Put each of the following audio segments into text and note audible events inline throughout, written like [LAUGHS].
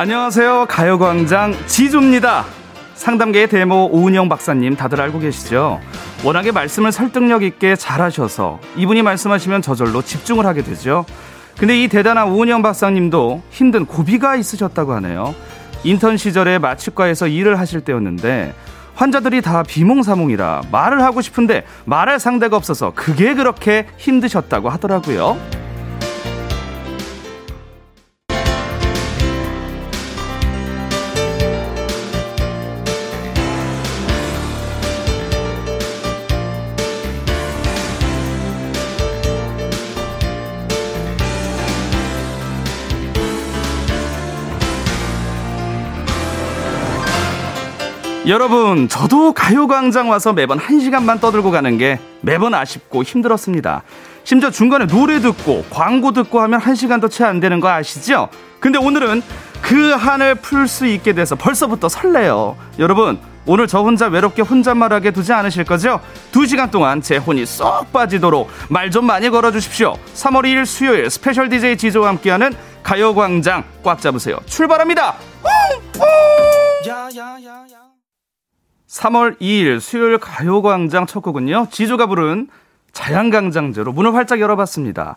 안녕하세요. 가요광장 지조입니다. 상담계의 데모 오은영 박사님 다들 알고 계시죠? 워낙에 말씀을 설득력 있게 잘하셔서 이분이 말씀하시면 저절로 집중을 하게 되죠. 근데 이 대단한 오은영 박사님도 힘든 고비가 있으셨다고 하네요. 인턴 시절에 마취과에서 일을 하실 때였는데 환자들이 다 비몽사몽이라 말을 하고 싶은데 말할 상대가 없어서 그게 그렇게 힘드셨다고 하더라고요. 여러분, 저도 가요광장 와서 매번 한 시간만 떠들고 가는 게 매번 아쉽고 힘들었습니다. 심지어 중간에 노래 듣고 광고 듣고 하면 한 시간도 채 안 되는 거 아시죠? 근데 오늘은 그 한을 풀 수 있게 돼서 벌써부터 설레요. 여러분, 오늘 저 혼자 외롭게 혼잣말하게 두지 않으실 거죠? 두 시간 동안 제 혼이 쏙 빠지도록 말 좀 많이 걸어주십시오. 3월 2일 수요일 스페셜 DJ 지조와 함께하는 가요광장 꽉 잡으세요. 출발합니다. 3월 2일 수요일 가요광장 첫 곡은요. 지조가 부른 자양강장제로 문을 활짝 열어봤습니다.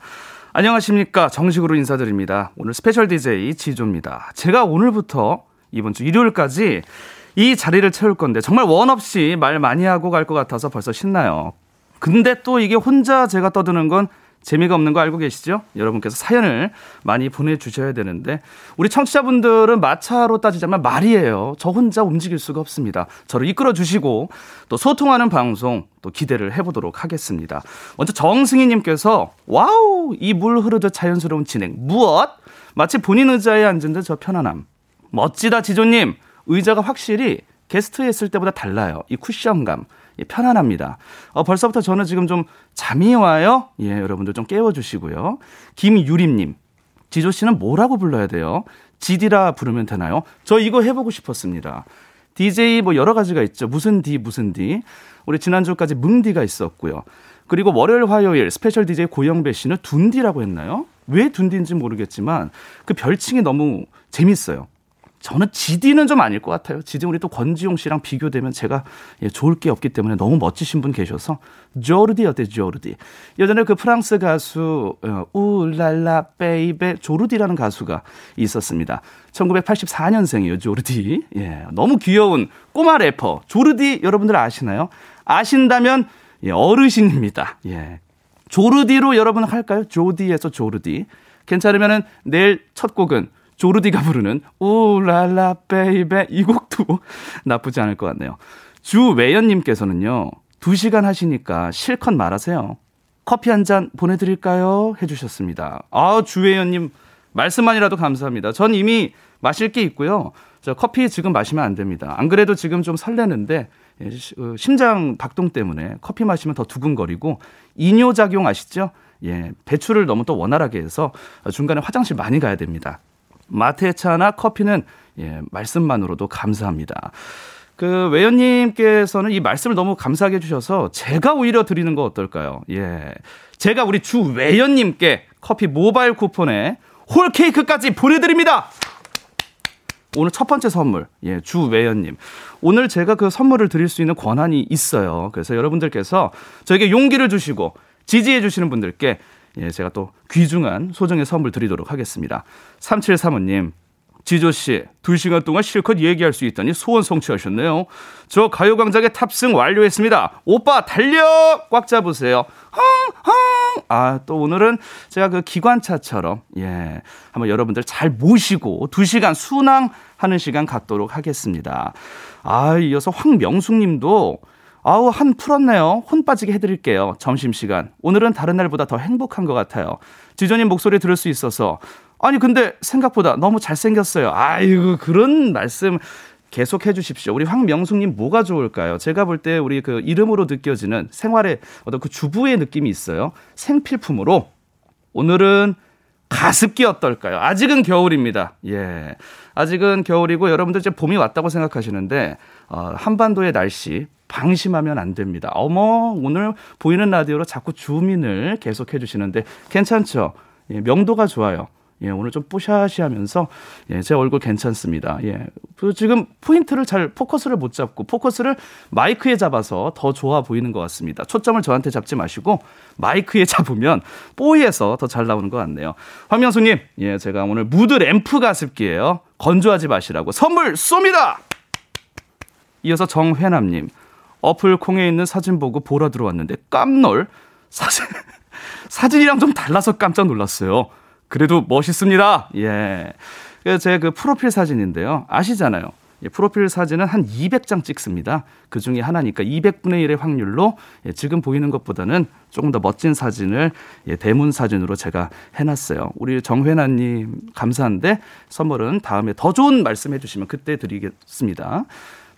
안녕하십니까. 정식으로 인사드립니다. 오늘 스페셜 DJ 지조입니다. 제가 오늘부터 이번 주 일요일까지 이 자리를 채울 건데 정말 원 없이 말 많이 하고 갈 것 같아서 벌써 신나요. 근데 또 이게 혼자 제가 떠드는 건 재미가 없는 거 알고 계시죠? 여러분께서 사연을 많이 보내주셔야 되는데 우리 청취자분들은 마차로 따지자면 말이에요. 저 혼자 움직일 수가 없습니다. 저를 이끌어 주시고 또 소통하는 방송 또 기대를 해보도록 하겠습니다. 먼저 정승희님께서 와우 이 물 흐르듯 자연스러운 진행 무엇? 마치 본인 의자에 앉은 듯 저 편안함. 멋지다 지조님 의자가 확실히 게스트에 있을 때보다 달라요. 이 쿠션감. 예, 편안합니다. 어, 벌써부터 저는 지금 좀 잠이 와요. 예, 여러분들 좀 깨워주시고요. 김유림님, 지조 씨는 뭐라고 불러야 돼요? 지디라 부르면 되나요? 저 이거 해보고 싶었습니다. DJ 뭐 여러 가지가 있죠. 무슨 D, 무슨 D. 우리 지난주까지 뭉디가 있었고요. 그리고 월요일, 화요일 스페셜 DJ 고영배 씨는 둔디라고 했나요? 왜 둔디인지 모르겠지만 그 별칭이 너무 재밌어요. 저는 지디는 좀 아닐 것 같아요. 지디 우리 또 권지용 씨랑 비교되면 제가 예, 좋을 게 없기 때문에 너무 멋지신 분 계셔서 조르디 어때 조르디. 예전에 그 프랑스 가수 어, Oh là là bébé 조르디라는 가수가 있었습니다. 1984년생이에요 조르디. 예, 너무 귀여운 꼬마 래퍼 조르디 여러분들 아시나요? 아신다면 예, 어르신입니다. 예. 조르디로 여러분 할까요? 조디에서 조르디. 괜찮으면은 내일 첫 곡은 조르디가 부르는 Oh là là bébé 이 곡도 나쁘지 않을 것 같네요. 주외연님께서는요. 2시간 하시니까 실컷 말하세요. 커피 한 잔 보내드릴까요? 해주셨습니다. 아, 주외연님 말씀만이라도 감사합니다. 전 이미 마실 게 있고요. 저 커피 지금 마시면 안 됩니다. 안 그래도 지금 좀 설레는데 예, 어, 심장 박동 때문에 커피 마시면 더 두근거리고 이뇨작용 아시죠? 예, 배출을 너무 또 원활하게 해서 중간에 화장실 많이 가야 됩니다. 마테차나 커피는 예, 말씀만으로도 감사합니다. 그 외연님께서는 이 말씀을 너무 감사하게 해주셔서 제가 오히려 드리는 거 어떨까요? 예. 제가 우리 주 외연님께 커피 모바일 쿠폰에 홀 케이크까지 보내드립니다! 오늘 첫 번째 선물, 예, 주외연님. 오늘 제가 그 선물을 드릴 수 있는 권한이 있어요. 그래서 여러분들께서 저에게 용기를 주시고 지지해 주시는 분들께 예, 제가 또 귀중한 소정의 선물 드리도록 하겠습니다. 3735님, 지조 씨, 2시간 동안 실컷 얘기할 수 있다니 소원 성취하셨네요. 저 가요광장에 탑승 완료했습니다. 오빠, 달려! 꽉 잡으세요. 헝, 헝! 아, 또 오늘은 제가 그 기관차처럼, 예, 한번 여러분들 잘 모시고 2시간 순항하는 시간 갖도록 하겠습니다. 아, 이어서 황명숙 님도 아우, 한 풀었네요. 혼 빠지게 해드릴게요. 점심시간. 오늘은 다른 날보다 더 행복한 것 같아요. 지조님 목소리 들을 수 있어서. 아니, 근데 생각보다 너무 잘생겼어요. 아이고, 그런 말씀 계속 해주십시오. 우리 황명숙님 뭐가 좋을까요? 제가 볼 때 우리 그 이름으로 느껴지는 생활의 어떤 그 주부의 느낌이 있어요. 생필품으로. 오늘은 가습기 어떨까요? 아직은 겨울입니다. 예. 아직은 겨울이고 여러분들 이제 봄이 왔다고 생각하시는데, 어, 한반도의 날씨 방심하면 안 됩니다. 어머, 오늘 보이는 라디오로 자꾸 줌인을 계속 해 주시는데 괜찮죠? 예, 명도가 좋아요. 예, 오늘 좀 뽀샤시 하면서 예, 제 얼굴 괜찮습니다. 예. 그 지금 포인트를 잘 포커스를 못 잡고 포커스를 마이크에 잡아서 더 좋아 보이는 것 같습니다. 초점을 저한테 잡지 마시고 마이크에 [LAUGHS] 잡으면 뽀얘서 더 잘 나오는 것 같네요. 황명수님, 예, 제가 오늘 무드 램프 가습기예요. 건조하지 마시라고 선물 쏩니다. 이어서 정회남님, 어플 콩에 있는 사진 보고 보러 들어왔는데 깜놀 사진 [LAUGHS] 사진이랑 좀 달라서 깜짝 놀랐어요. 그래도 멋있습니다. 예. 제 그 프로필 사진인데요. 아시잖아요. 예, 프로필 사진은 한 200장 찍습니다. 그 중에 하나니까 200분의 1의 확률로 예, 지금 보이는 것보다는 조금 더 멋진 사진을 예, 대문 사진으로 제가 해놨어요. 우리 정회나님 감사한데 선물은 다음에 더 좋은 말씀 해 주시면 그때 드리겠습니다.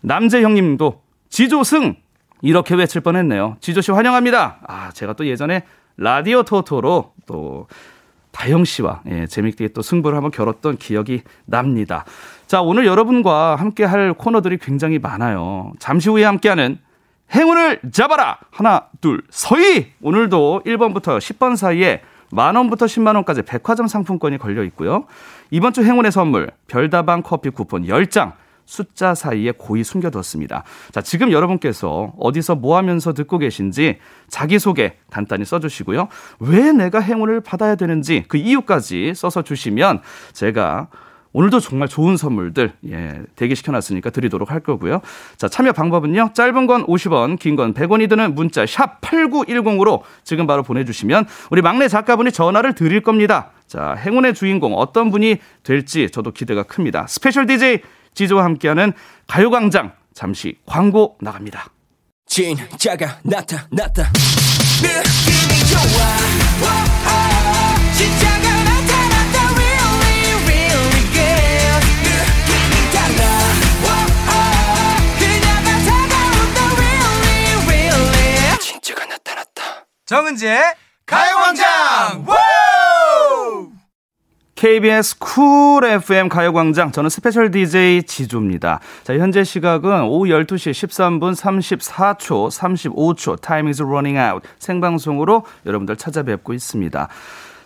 남재 형님도 지조승 이렇게 외칠 뻔했네요. 지조 씨 환영합니다. 아 제가 또 예전에 라디오 토토로 또 다영 씨와 예, 재밌게 또 승부를 한번 겨뤘던 기억이 납니다. 자, 오늘 여러분과 함께 할 코너들이 굉장히 많아요. 잠시 후에 함께하는 행운을 잡아라! 하나, 둘, 서희! 오늘도 1번부터 10번 사이에 만 원부터 10만 원까지 백화점 상품권이 걸려 있고요. 이번 주 행운의 선물, 별다방 커피 쿠폰 10장, 숫자 사이에 고이 숨겨뒀습니다. 자, 지금 여러분께서 어디서 뭐 하면서 듣고 계신지 자기소개 간단히 써주시고요. 왜 내가 행운을 받아야 되는지 그 이유까지 써서 주시면 제가 오늘도 정말 좋은 선물들 예, 대기시켜 놨으니까 드리도록 할 거고요. 자, 참여 방법은요. 짧은 건 50원, 긴 건 100원이 드는 문자 샵 8910으로 지금 바로 보내 주시면 우리 막내 작가분이 전화를 드릴 겁니다. 자, 행운의 주인공 어떤 분이 될지 저도 기대가 큽니다. 스페셜 DJ 지조와 함께하는 가요광장 잠시 광고 나갑니다. 진짜가 나타났다. 느낌이 좋아. 오, 오, 진짜가 나타났다. Really, really good. 느낌이 달라. 오, 오, 그녀가 다가온다. Really, really. 진짜가 나타났다. 정은지의 가요광장. KBS 쿨 FM 가요광장 저는 스페셜 DJ 지조입니다. 자, 현재 시각은 오후 12시 13분 34초, 35초 Time is running out 생방송으로 여러분들 찾아뵙고 있습니다.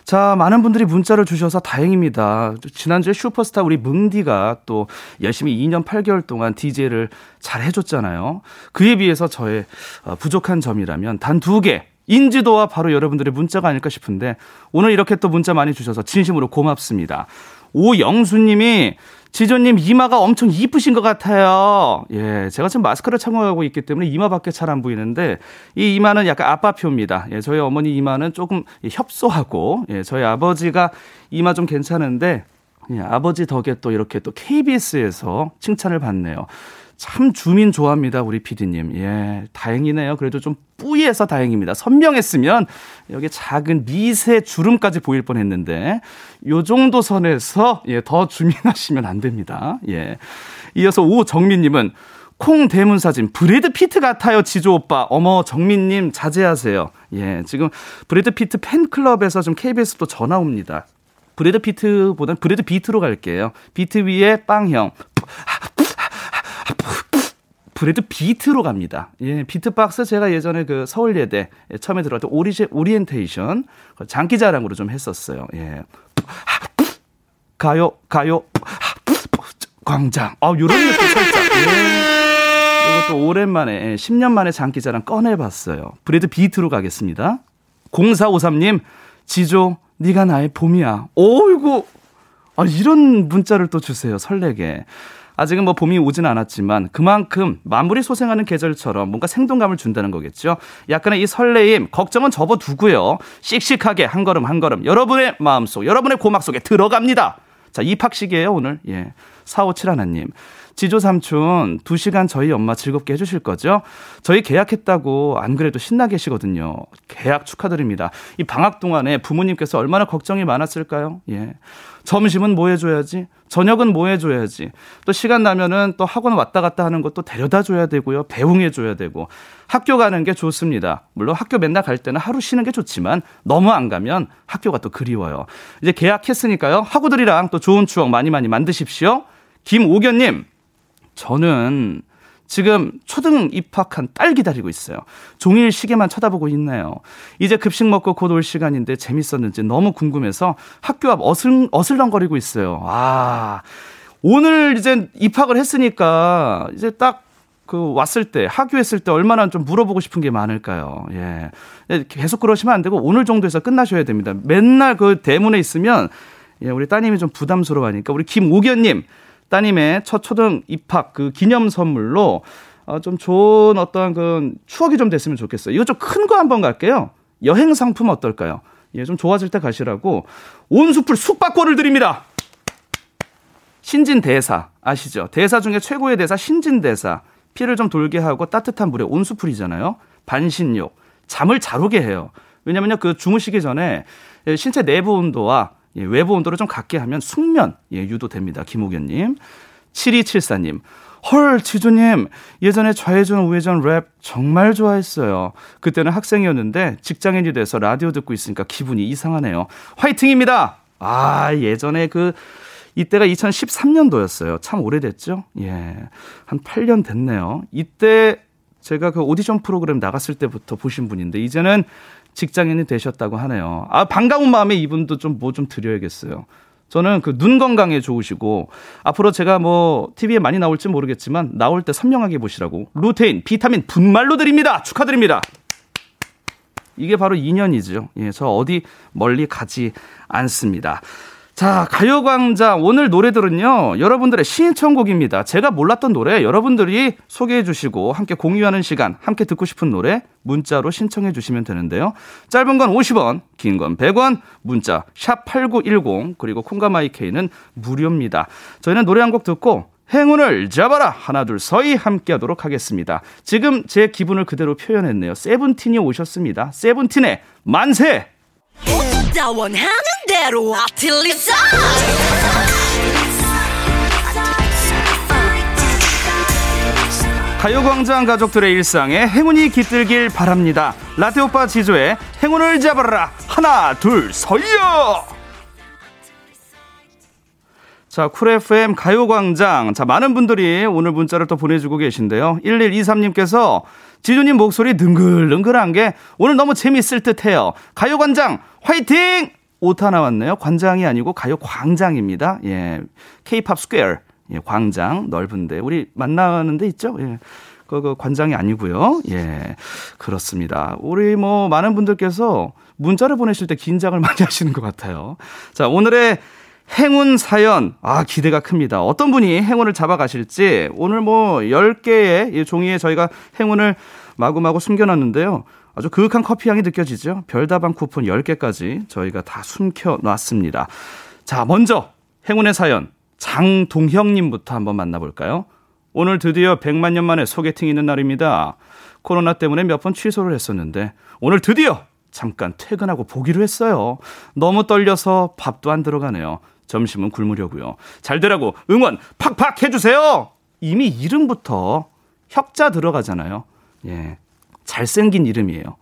자, 많은 분들이 문자를 주셔서 다행입니다. 지난주에 슈퍼스타 우리 뭉디가 또 열심히 2년 8개월 동안 DJ를 잘 해줬잖아요. 그에 비해서 저의 어, 부족한 점이라면 단 두 개, 인지도와 바로 여러분들의 문자가 아닐까 싶은데 오늘 이렇게 또 문자 많이 주셔서 진심으로 고맙습니다. 오영수님이 지조님 이마가 엄청 이쁘신 것 같아요. 예, 제가 지금 마스크를 착용하고 있기 때문에 이마밖에 잘 안 보이는데 이 이마는 약간 아빠표입니다. 예, 저희 어머니 이마는 조금 협소하고 예, 저희 아버지가 이마 좀 괜찮은데 예, 아버지 덕에 또 이렇게 또 KBS에서 칭찬을 받네요. 참 줌인 좋아합니다, 우리 피디님. 예, 다행이네요. 그래도 좀 뿌예서 다행입니다. 선명했으면 여기 작은 미세 주름까지 보일 뻔 했는데, 요 정도 선에서, 예, 더 줌인하시면 안 됩니다. 예. 이어서 오정민 님은 콩 대문 사진 브래드 피트 같아요 지조 오빠 어머 정민 님 자제하세요 예 지금 브래드 피트 팬클럽에서 좀 KBS 또 전화 옵니다 브래드 피트보다는 브래드 비트로 갈게요 비트 위에 빵형 브레드 비트로 갑니다. 예, 비트박스 제가 예전에 그 서울예대 처음에 들어갈 때 오리제, 오리엔테이션 장기자랑으로 좀 했었어요. 예. 가요, 가요, 광장. 아, 요런 느낌 살짝. 예. 이것도 오랜만에, 10년 예, 만에 장기자랑 꺼내봤어요. 브레드 비트로 가겠습니다. 0453님, 지조, 네가 나의 봄이야. 오이고, 아, 이런 문자를 또 주세요. 설레게. 아직은 뭐 봄이 오진 않았지만 그만큼 마무리 소생하는 계절처럼 뭔가 생동감을 준다는 거겠죠. 약간의 이 설레임, 걱정은 접어두고요. 씩씩하게 한 걸음 한 걸음 여러분의 마음속, 여러분의 고막 속에 들어갑니다. 자, 입학식이에요, 오늘. 예. 457 하나님. 지조 삼촌, 2시간 저희 엄마 즐겁게 해주실 거죠? 저희 계약했다고 안 그래도 신나 계시거든요. 계약 축하드립니다. 이 방학 동안에 부모님께서 얼마나 걱정이 많았을까요? 예. 점심은 뭐 해줘야지? 저녁은 뭐 해줘야지? 또 시간 나면은 또 학원 왔다 갔다 하는 것도 데려다 줘야 되고요. 배웅해줘야 되고. 학교 가는 게 좋습니다. 물론 학교 맨날 갈 때는 하루 쉬는 게 좋지만 너무 안 가면 학교가 또 그리워요. 이제 계약했으니까요. 학우들이랑 또 좋은 추억 많이 많이 만드십시오. 김오견님, 저는 지금 초등 입학한 딸 기다리고 있어요. 종일 시계만 쳐다보고 있네요. 이제 급식 먹고 곧 올 시간인데 재밌었는지 너무 궁금해서 학교 앞 어슬, 어슬렁거리고 있어요. 아, 오늘 이제 입학을 했으니까 이제 딱 그 왔을 때 학교했을 때 얼마나 좀 물어보고 싶은 게 많을까요? 예. 계속 그러시면 안 되고 오늘 정도에서 끝나셔야 됩니다. 맨날 그 대문에 있으면 예, 우리 따님이 좀 부담스러워하니까 우리 김오견님 따님의 첫 초등 입학 그 기념 선물로 어, 좀 좋은 어떤 그 추억이 좀 됐으면 좋겠어요. 이거 좀 큰 거 한번 갈게요. 여행 상품 어떨까요? 예, 좀 좋아질 때 가시라고 온수풀 숙박권을 드립니다. 신진 대사 아시죠? 대사 중에 최고의 대사 신진 대사. 피를 좀 돌게 하고 따뜻한 물에 온수풀이잖아요. 반신욕. 잠을 잘 오게 해요. 왜냐면요, 그 주무시기 전에 신체 내부 온도와 예, 외부 온도를 좀 같게 하면 숙면 예, 유도됩니다. 김우견님. 7274님. 헐, 지조님, 예전에 좌회전, 우회전 랩 정말 좋아했어요. 그때는 학생이었는데 직장인이 돼서 라디오 듣고 있으니까 기분이 이상하네요. 화이팅입니다! 아, 예전에 그, 이때가 2013년도였어요. 참 오래됐죠? 예. 한 8년 됐네요. 이때 제가 그 오디션 프로그램 나갔을 때부터 보신 분인데, 이제는 직장인이 되셨다고 하네요. 아, 반가운 마음에 이분도 좀 뭐좀 뭐 드려야겠어요. 저는 그 눈 건강에 좋으시고 앞으로 제가 뭐 TV에 많이 나올지 모르겠지만 나올 때 선명하게 보시라고 루테인, 비타민 분말로 드립니다. 축하드립니다. 이게 바로 인연이죠. 예, 저 어디 멀리 가지 않습니다. 자, 가요광장 오늘 노래들은요, 여러분들의 신청곡입니다. 제가 몰랐던 노래 여러분들이 소개해 주시고 함께 공유하는 시간, 함께 듣고 싶은 노래 문자로 신청해 주시면 되는데요. 짧은 건 50원, 긴 건 100원, 문자 샵8910 그리고 콩가마이케이는 무료입니다. 저희는 노래 한 곡 듣고 행운을 잡아라 하나 둘 서희 함께 하도록 하겠습니다. 지금 제 기분을 그대로 표현했네요. 세븐틴이 오셨습니다. 세븐틴의 만세! 나 원하는 대로 아틀리사 가요광장 가족들의 일상에 행운이 깃들길 바랍니다. 라떼오빠 지조의 행운을 잡아라 하나 둘 서요 자, 쿨 FM 가요광장. 자, 많은 분들이 오늘 문자를 또 보내주고 계신데요. 1123님께서 지조님 목소리 능글능글한 게 오늘 너무 재밌을 듯 해요. 가요광장 화이팅! 오타 나왔네요. 관장이 아니고 가요광장입니다. 예. K-pop square. 예, 광장 넓은데 우리 만나는 데 있죠? 예. 그, 그 광장이 아니고요. 예. 그렇습니다. 우리 뭐 많은 분들께서 문자를 보내실 때 긴장을 [LAUGHS] 많이 하시는 것 같아요. 자, 오늘의 행운 사연, 아, 기대가 큽니다. 어떤 분이 행운을 잡아가실지, 오늘 뭐, 10개의 종이에 저희가 행운을 마구마구 숨겨놨는데요. 아주 그윽한 커피 향이 느껴지죠? 별다방 쿠폰 10개까지 저희가 다 숨겨놨습니다. 자, 먼저, 행운의 사연, 장동형님부터 한번 만나볼까요? 오늘 드디어 100만 년 만에 소개팅 있는 날입니다. 코로나 때문에 몇 번 취소를 했었는데, 오늘 드디어 잠깐 퇴근하고 보기로 했어요. 너무 떨려서 밥도 안 들어가네요. 점심은 굶으려고요. 잘 되라고 응원 팍팍 해주세요. 이미 이름부터 혁자 들어가잖아요. 예, 잘생긴 이름이에요.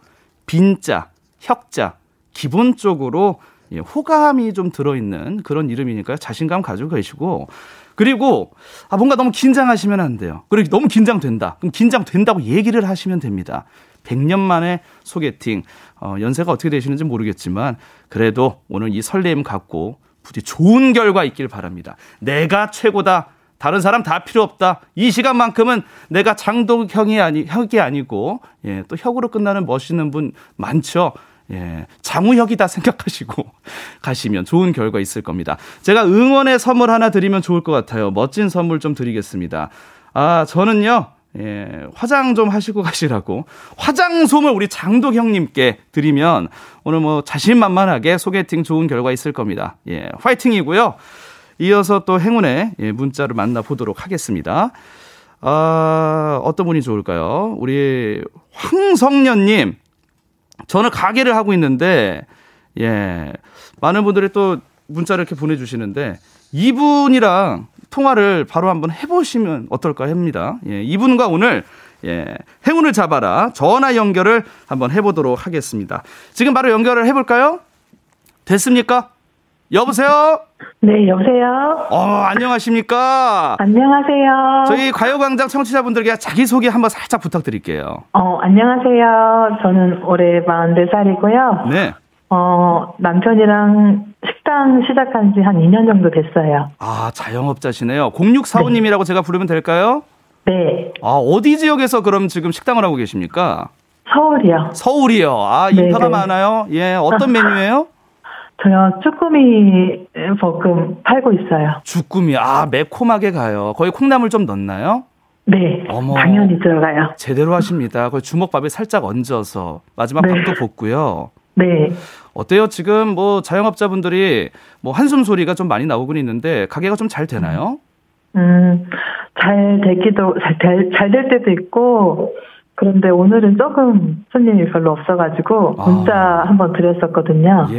빈자, 혁자, 기본적으로 예, 호감이 좀 들어있는 그런 이름이니까요. 자신감 가지고 계시고. 그리고, 아, 뭔가 너무 긴장하시면 안 돼요. 그리고 너무 긴장된다. 그럼 긴장된다고 얘기를 하시면 됩니다. 100년 만에 소개팅. 어, 연세가 어떻게 되시는지 모르겠지만, 그래도 오늘 이 설렘 갖고 부디 좋은 결과 있길 바랍니다. 내가 최고다. 다른 사람 다 필요 없다. 이 시간만큼은 내가 장동형이 아니, 혁이 아니고, 예, 또 혁으로 끝나는 멋있는 분 많죠. 예, 장우혁이다 생각하시고 [LAUGHS] 가시면 좋은 결과 있을 겁니다. 제가 응원의 선물 하나 드리면 좋을 것 같아요. 멋진 선물 좀 드리겠습니다. 아, 저는요, 예, 화장 좀 하시고 가시라고 화장솜을 우리 장독 형님께 드리면 오늘 뭐 자신만만하게 소개팅 좋은 결과 있을 겁니다. 예, 화이팅이고요. 이어서 또 행운의 예, 문자를 만나보도록 하겠습니다. 아, 어떤 분이 좋을까요? 우리 황성년님. 저는 가게를 하고 있는데, 예, 많은 분들이 또 문자를 이렇게 보내주시는데, 이분이랑 통화를 바로 한번 해보시면 어떨까 합니다. 예, 이분과 오늘 예, 행운을 잡아라 전화 연결을 한번 해보도록 하겠습니다. 지금 바로 연결을 해볼까요? 됐습니까? 여보세요? 네, 여보세요? 어, 안녕하십니까? 안녕하세요. 저희 가요광장 청취자분들께 자기소개 한번 살짝 부탁드릴게요. 어, 안녕하세요. 저는 올해 44살이고요. 네. 어, 남편이랑 식당 시작한 지 한 2년 정도 됐어요. 아, 자영업자시네요. 0645님이라고 제가 부르면 될까요? 네, 아, 어디 지역에서 그럼 지금 식당을 하고 계십니까? 서울이요. 서울이요. 아, 네, 인파가 네. 많아요. 예, 어떤 메뉴예요? 저요, 쭈꾸미 볶음 팔고 있어요. 주꾸미. 아, 매콤하게 가요. 거의 콩나물 좀 넣나요? 네, 어머. 당연히 들어가요. 제대로 하십니다. 거의 주먹밥에 살짝 얹어서 마지막 네. 밥도 볶고요. 네, 어때요? 지금 뭐 자영업자분들이 뭐 한숨 소리가 좀 많이 나오곤 있는데 가게가 좀 잘 되나요? 음, 잘 되기도, 잘, 될- 잘될 때도 있고, 그런데 오늘은 조금 손님이 별로 없어가지고, 아. 문자 한번 드렸었거든요. 예.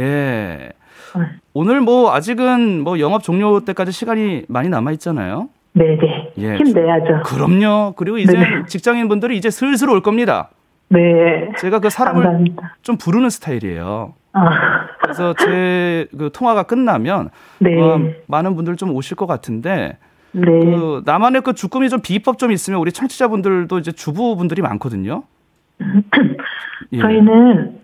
네. 오늘 뭐 아직은 뭐 영업 종료 때까지 시간이 많이 남아 있잖아요. 네네. 예. 힘내야죠. 그럼요. 그리고 이제 네네. 직장인분들이 이제 슬슬 올 겁니다. 네. 제가 그 사람을 감사합니다. 좀 부르는 스타일이에요. 아, 그래서 제 그 통화가 끝나면 네. 어, 많은 분들 좀 오실 것 같은데 네. 그 나만의 그 주꾸미 좀 비법 좀 있으면 우리 청취자분들도 이제 주부분들이 많거든요. [CLEARS THROAT] 예. 저희는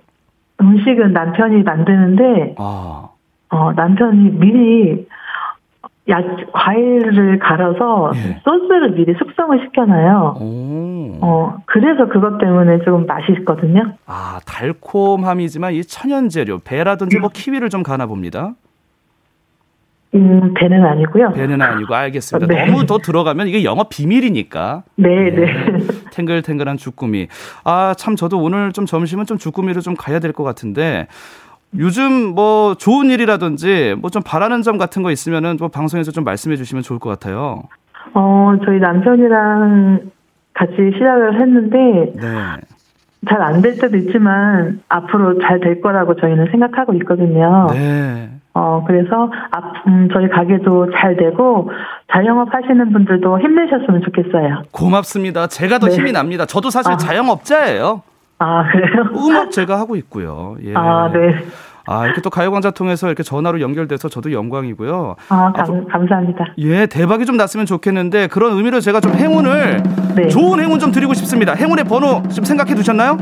음식은 남편이 만드는데, 아, 어, 남편이 미리 야, 과일을 갈아서 예. 소스를 미리 숙성을 시켜놔요. 오. 어, 그래서 그것 때문에 조금 맛있거든요. 아, 달콤함이지만 이 천연 재료, 배라든지 뭐 키위를 좀 가나 봅니다. 음, 배는 아니고요. 배는 아니고 알겠습니다. 네. 너무 더 들어가면 이게 영업 비밀이니까. 네, 예. 네. 탱글탱글한 주꾸미. 아, 참 저도 오늘 좀 점심은 좀 주꾸미로 좀 가야 될 것 같은데 요즘 뭐 좋은 일이라든지 뭐 좀 바라는 점 같은 거 있으면은 뭐 방송에서 좀 말씀해 주시면 좋을 것 같아요. 어, 저희 남편이랑 같이 시작을 했는데, 네. 잘 안 될 때도 있지만, 앞으로 잘 될 거라고 저희는 생각하고 있거든요. 네. 어, 그래서, 앞, 음, 저희 가게도 잘 되고, 자영업 하시는 분들도 힘내셨으면 좋겠어요. 고맙습니다. 제가 더 네. 힘이 납니다. 저도 사실 아. 자영업자예요. 아, 그래요? 음악 제가 하고 있고요. 예. 아, 네. 아, 이렇게 또 가요광장 통해서 이렇게 전화로 연결돼서 저도 영광이고요. 아, 감, 감사합니다. 예, 대박이 좀 났으면 좋겠는데 그런 의미로 제가 좀 행운을 네. 좋은 행운 좀 드리고 싶습니다. 행운의 번호 좀 생각해 두셨나요?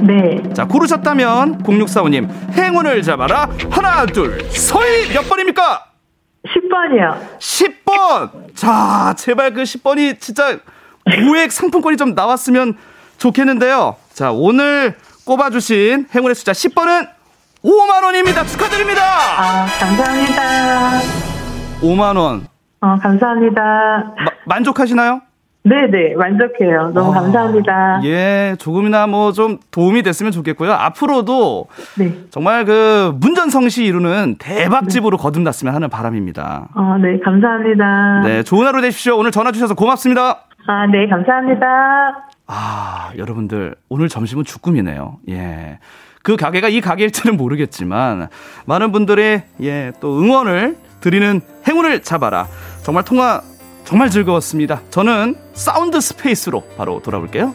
네. 자, 고르셨다면 0645님 행운을 잡아라. 하나, 둘, 서희 몇 번입니까? 10번이요. 10번. 자, 제발 그 10번이 진짜 고액 상품권이 좀 나왔으면 좋겠는데요. 자, 오늘 꼽아주신 행운의 숫자 10번은 5만 원입니다. 축하드립니다. 아, 감사합니다. 5만 원. 어, 감사합니다. 마- 만족하시나요? 네네, 만족해요. 너무 아, 감사합니다. 예, 조금이나 뭐 좀 도움이 됐으면 좋겠고요. 앞으로도 네. 정말 그 문전성시 이루는 대박집으로 거듭났으면 하는 바람입니다. 어, 네, 감사합니다. 네, 좋은 하루 되십시오. 오늘 전화 주셔서 고맙습니다. 아, 네, 감사합니다. 아, 여러분들, 오늘 점심은 주꾸미네요. 예. 그 가게가 이 가게일지는 모르겠지만, 많은 분들의, 예, 또 응원을 드리는 행운을 잡아라. 정말 통화 정말 즐거웠습니다. 저는 사운드 스페이스로 바로 돌아올게요.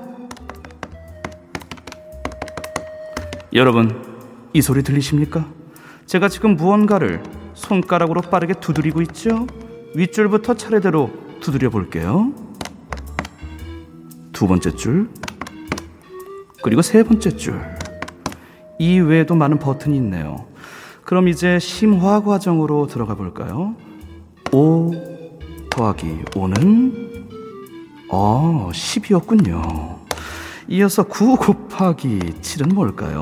여러분, 이 소리 들리십니까? 제가 지금 무언가를 손가락으로 빠르게 두드리고 있죠? 윗줄부터 차례대로 두드려 볼게요. 두 번째 줄, 그리고 세 번째 줄. 이 외에도 많은 버튼이 있네요. 그럼 이제 심화 과정으로 들어가 볼까요? 5 더하기 5는 어, 10이었군요. 이어서 9 곱하기 7은 뭘까요?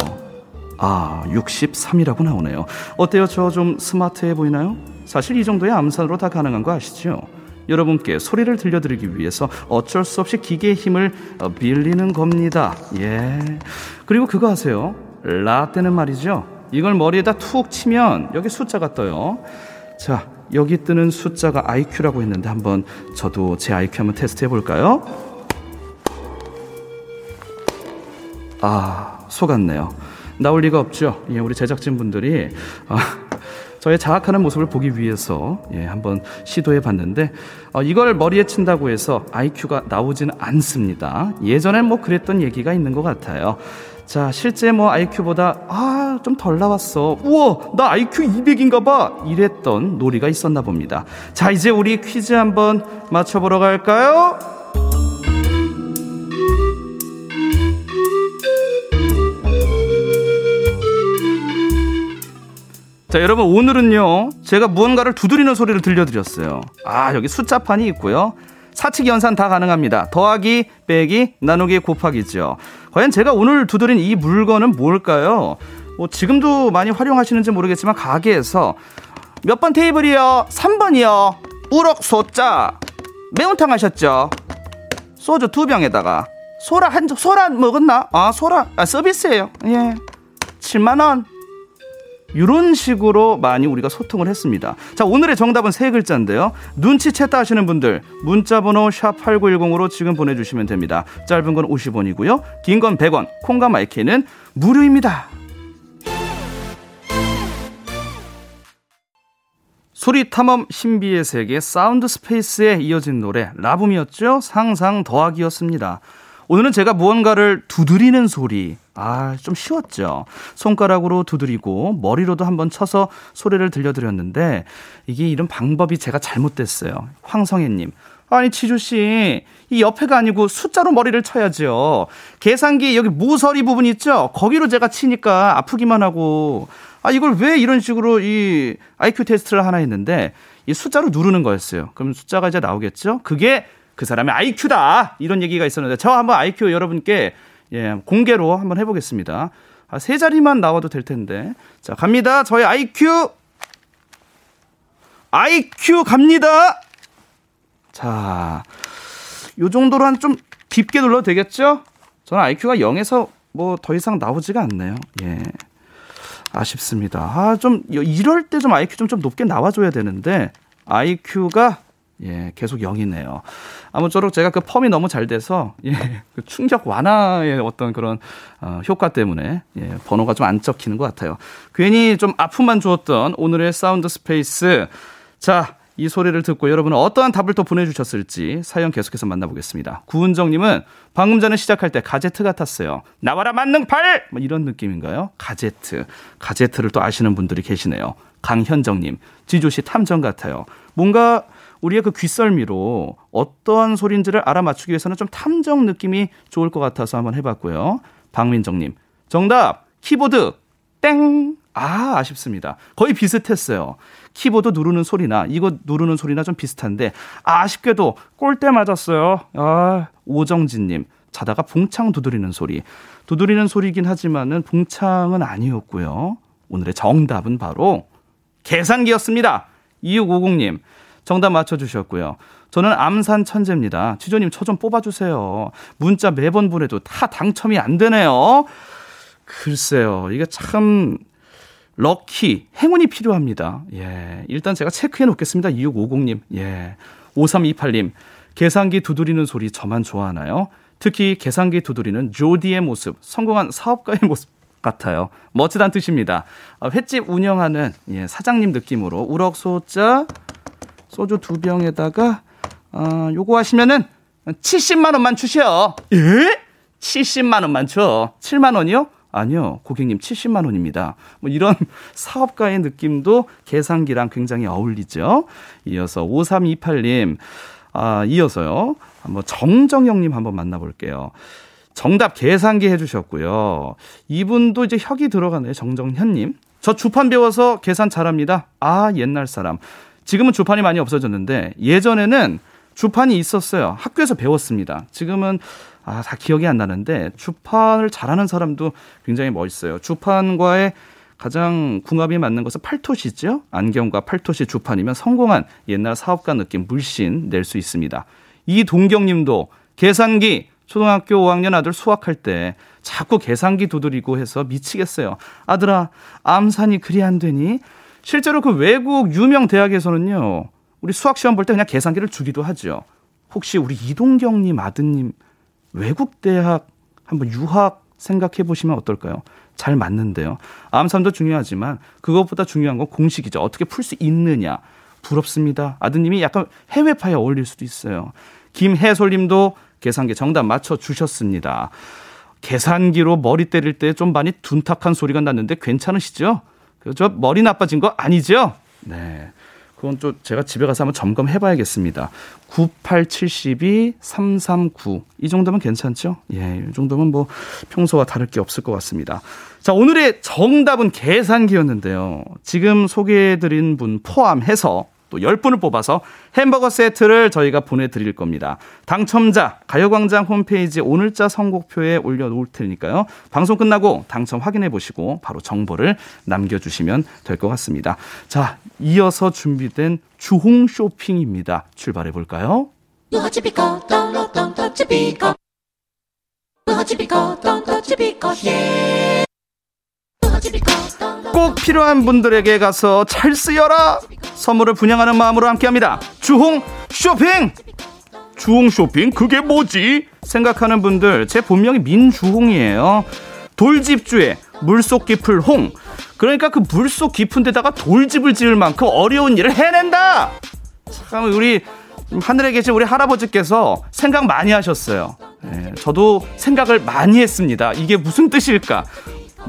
아, 63이라고 나오네요. 어때요? 저 좀 스마트해 보이나요? 사실 이 정도의 암산으로 다 가능한 거 아시죠? 여러분께 소리를 들려드리기 위해서 어쩔 수 없이 기계의 힘을 어, 빌리는 겁니다. 예. 그리고 그거 아세요? 라 때는 말이죠. 이걸 머리에다 툭 치면 여기 숫자가 떠요. 자, 여기 뜨는 숫자가 IQ라고 했는데 한번 저도 제 IQ 한번 테스트 해볼까요? 아, 속았네요. 나올 리가 없죠. 예, 우리 제작진분들이 아, 저의 자학하는 모습을 보기 위해서 예, 한번 시도해 봤는데 어, 이걸 머리에 친다고 해서 IQ가 나오지는 않습니다. 예전엔 뭐 그랬던 얘기가 있는 것 같아요. 자, 실제 뭐 IQ보다 아, 좀 덜 나왔어. 우와, 나 IQ 200인가 봐. 이랬던 놀이가 있었나 봅니다. 자, 이제 우리 퀴즈 한번 맞춰 보러 갈까요? 자, 여러분, 오늘은요, 제가 무언가를 두드리는 소리를 들려드렸어요. 아, 여기 숫자판이 있고요. 사칙 연산 다 가능합니다. 더하기, 빼기, 나누기, 곱하기죠. 과연 제가 오늘 두드린 이 물건은 뭘까요? 뭐 지금도 많이 활용하시는지 모르겠지만 가게에서 몇 번 테이블이요? 3번이요. 우럭 소자. 매운탕 하셨죠? 소주 두 병에다가 소라 한 소라 먹었나? 아, 소라. 아, 서비스예요. 예. 7만 원. 이런 식으로 많이 우리가 소통을 했습니다. 자, 오늘의 정답은 세 글자인데요. 눈치챘다 하시는 분들 문자 번호 샵 8910으로 지금 보내 주시면 됩니다. 짧은 건 50원이고요. 긴 건 100원. 콩과 마이크는 무료입니다. 소리 탐험 신비의 세계 사운드 스페이스에 이어진 노래 라붐이었죠. 상상 더하기였습니다. 오늘은 제가 무언가를 두드리는 소리. 아, 좀 쉬웠죠. 손가락으로 두드리고 머리로도 한번 쳐서 소리를 들려드렸는데 이게 이런 방법이 제가 잘못됐어요. 황성혜님. 아니, 지조 씨. 이 옆에가 아니고 숫자로 머리를 쳐야죠. 계산기 여기 모서리 부분 있죠? 거기로 제가 치니까 아프기만 하고. 아, 이걸 왜 이런 식으로 이 IQ 테스트를 하나 했는데 이 숫자로 누르는 거였어요. 그럼 숫자가 이제 나오겠죠? 그게 그 사람의 IQ다! 이런 얘기가 있었는데 저 한번 IQ 여러분께 예, 공개로 한번 해보겠습니다. 아, 세 자리만 나와도 될 텐데. 자, 갑니다. 저의 IQ. IQ 갑니다. 자, 요 정도로 한 좀 깊게 눌러도 되겠죠? 저는 IQ가 0에서 뭐 더 이상 나오지가 않네요. 예. 아쉽습니다. 아, 좀, 이럴 때 좀 IQ 좀, 좀 높게 나와줘야 되는데, IQ가 예, 계속 0이네요. 아무쪼록 제가 그 펌이 너무 잘 돼서, 예, 그 충격 완화의 어떤 그런, 어, 효과 때문에, 예, 번호가 좀 안 적히는 것 같아요. 괜히 좀 아픔만 주었던 오늘의 사운드 스페이스. 자, 이 소리를 듣고 여러분은 어떠한 답을 또 보내주셨을지 사연 계속해서 만나보겠습니다. 구은정님은 방금 전에 시작할 때 가제트 같았어요. 나와라 만능팔! 뭐 이런 느낌인가요? 가제트. 가제트를 또 아시는 분들이 계시네요. 강현정님, 지조씨 탐정 같아요. 뭔가 우리의 그 귓썰미로 어떠한 소리인지를 알아맞추기 위해서는 좀 탐정 느낌이 좋을 것 같아서 한번 해봤고요. 박민정님, 정답! 키보드! 땡! 아, 아쉽습니다. 거의 비슷했어요. 키보드 누르는 소리나 이거 누르는 소리나 좀 비슷한데 아쉽게도 골대 맞았어요. 아, 오정진 님 자다가 봉창 두드리는 소리. 두드리는 소리긴 하지만은 봉창은 아니었고요. 오늘의 정답은 바로 계산기였습니다. 2650님 정답 맞춰주셨고요. 저는 암산 천재입니다. 취조님 초좀 뽑아주세요. 문자 매번 보내도 다 당첨이 안 되네요. 글쎄요. 이게 참 럭키, 행운이 필요합니다. 예. 일단 제가 체크해 놓겠습니다. 2650님. 예. 5328님. 계산기 두드리는 소리 저만 좋아하나요? 특히 계산기 두드리는 조디의 모습, 성공한 사업가의 모습 같아요. 멋지다는 뜻입니다. 아, 횟집 운영하는 예, 사장님 느낌으로 우럭 소자 소주 두 병에다가 어, 요거 하시면은 70만 원만 주시오. 예? 70만 원만 줘. 7만 원이요? 아니요. 고객님 70만 원입니다. 뭐 이런 [LAUGHS] 사업가의 느낌도 계산기랑 굉장히 어울리죠. 이어서 5328님 아, 이어서요. 한번 정정영님 한번 만나볼게요. 정답 계산기 해주셨고요. 이분도 이제 혁이 들어가네요. 정정현님. 저 주판 배워서 계산 잘합니다. 아, 옛날 사람. 지금은 주판이 많이 없어졌는데 예전에는 주판이 있었어요. 학교에서 배웠습니다. 지금은 아, 다 기억이 안 나는데 주판을 잘하는 사람도 굉장히 멋있어요. 주판과의 가장 궁합이 맞는 것은 팔토시죠. 안경과 팔토시 주판이면 성공한 옛날 사업가 느낌 물씬 낼 수 있습니다. 이동경님도 계산기 초등학교 5학년 아들 수학할 때 자꾸 계산기 두드리고 해서 미치겠어요. 아들아, 암산이 그리 안 되니? 실제로 그 외국 유명 대학에서는요, 우리 수학 시험 볼 때 그냥 계산기를 주기도 하죠. 혹시 우리 이동경 님 아드님 외국 대학 한번 유학 생각해 보시면 어떨까요? 잘 맞는데요. 암산도 중요하지만 그것보다 중요한 건 공식이죠. 어떻게 풀 수 있느냐. 부럽습니다. 아드님이 약간 해외파에 어울릴 수도 있어요. 김해솔님도 계산기 정답 맞춰 주셨습니다. 계산기로 머리 때릴 때 좀 많이 둔탁한 소리가 났는데 괜찮으시죠? 저 머리 나빠진 거 아니죠? 네. 그건 또 제가 집에 가서 한번 점검해 봐야겠습니다. 9872 339. 이 정도면 괜찮죠? 예, 이 정도면 뭐 평소와 다를 게 없을 것 같습니다. 자, 오늘의 정답은 계산기였는데요. 지금 소개해 드린 분 포함해서 또 10분을 뽑아서 햄버거 세트를 저희가 보내드릴 겁니다. 당첨자 가요광장 홈페이지 오늘자 선곡표에 올려놓을 테니까요. 방송 끝나고 당첨 확인해 보시고 바로 정보를 남겨주시면 될 것 같습니다. 자, 이어서 준비된 주홍 쇼핑입니다. 출발해 볼까요? 꼭 필요한 분들에게 가서 잘 쓰여라. 선물을 분양하는 마음으로 함께합니다. 주홍 쇼핑. 주홍 쇼핑 그게 뭐지? 생각하는 분들 제 본명이 민주홍이에요. 돌집주에 물속 깊을 홍. 그러니까 그 물속 깊은 데다가 돌집을 지을 만큼 어려운 일을 해낸다! 참 우리 하늘에 계신 우리 할아버지께서 생각 많이 하셨어요. 예, 저도 생각을 많이 했습니다. 이게 무슨 뜻일까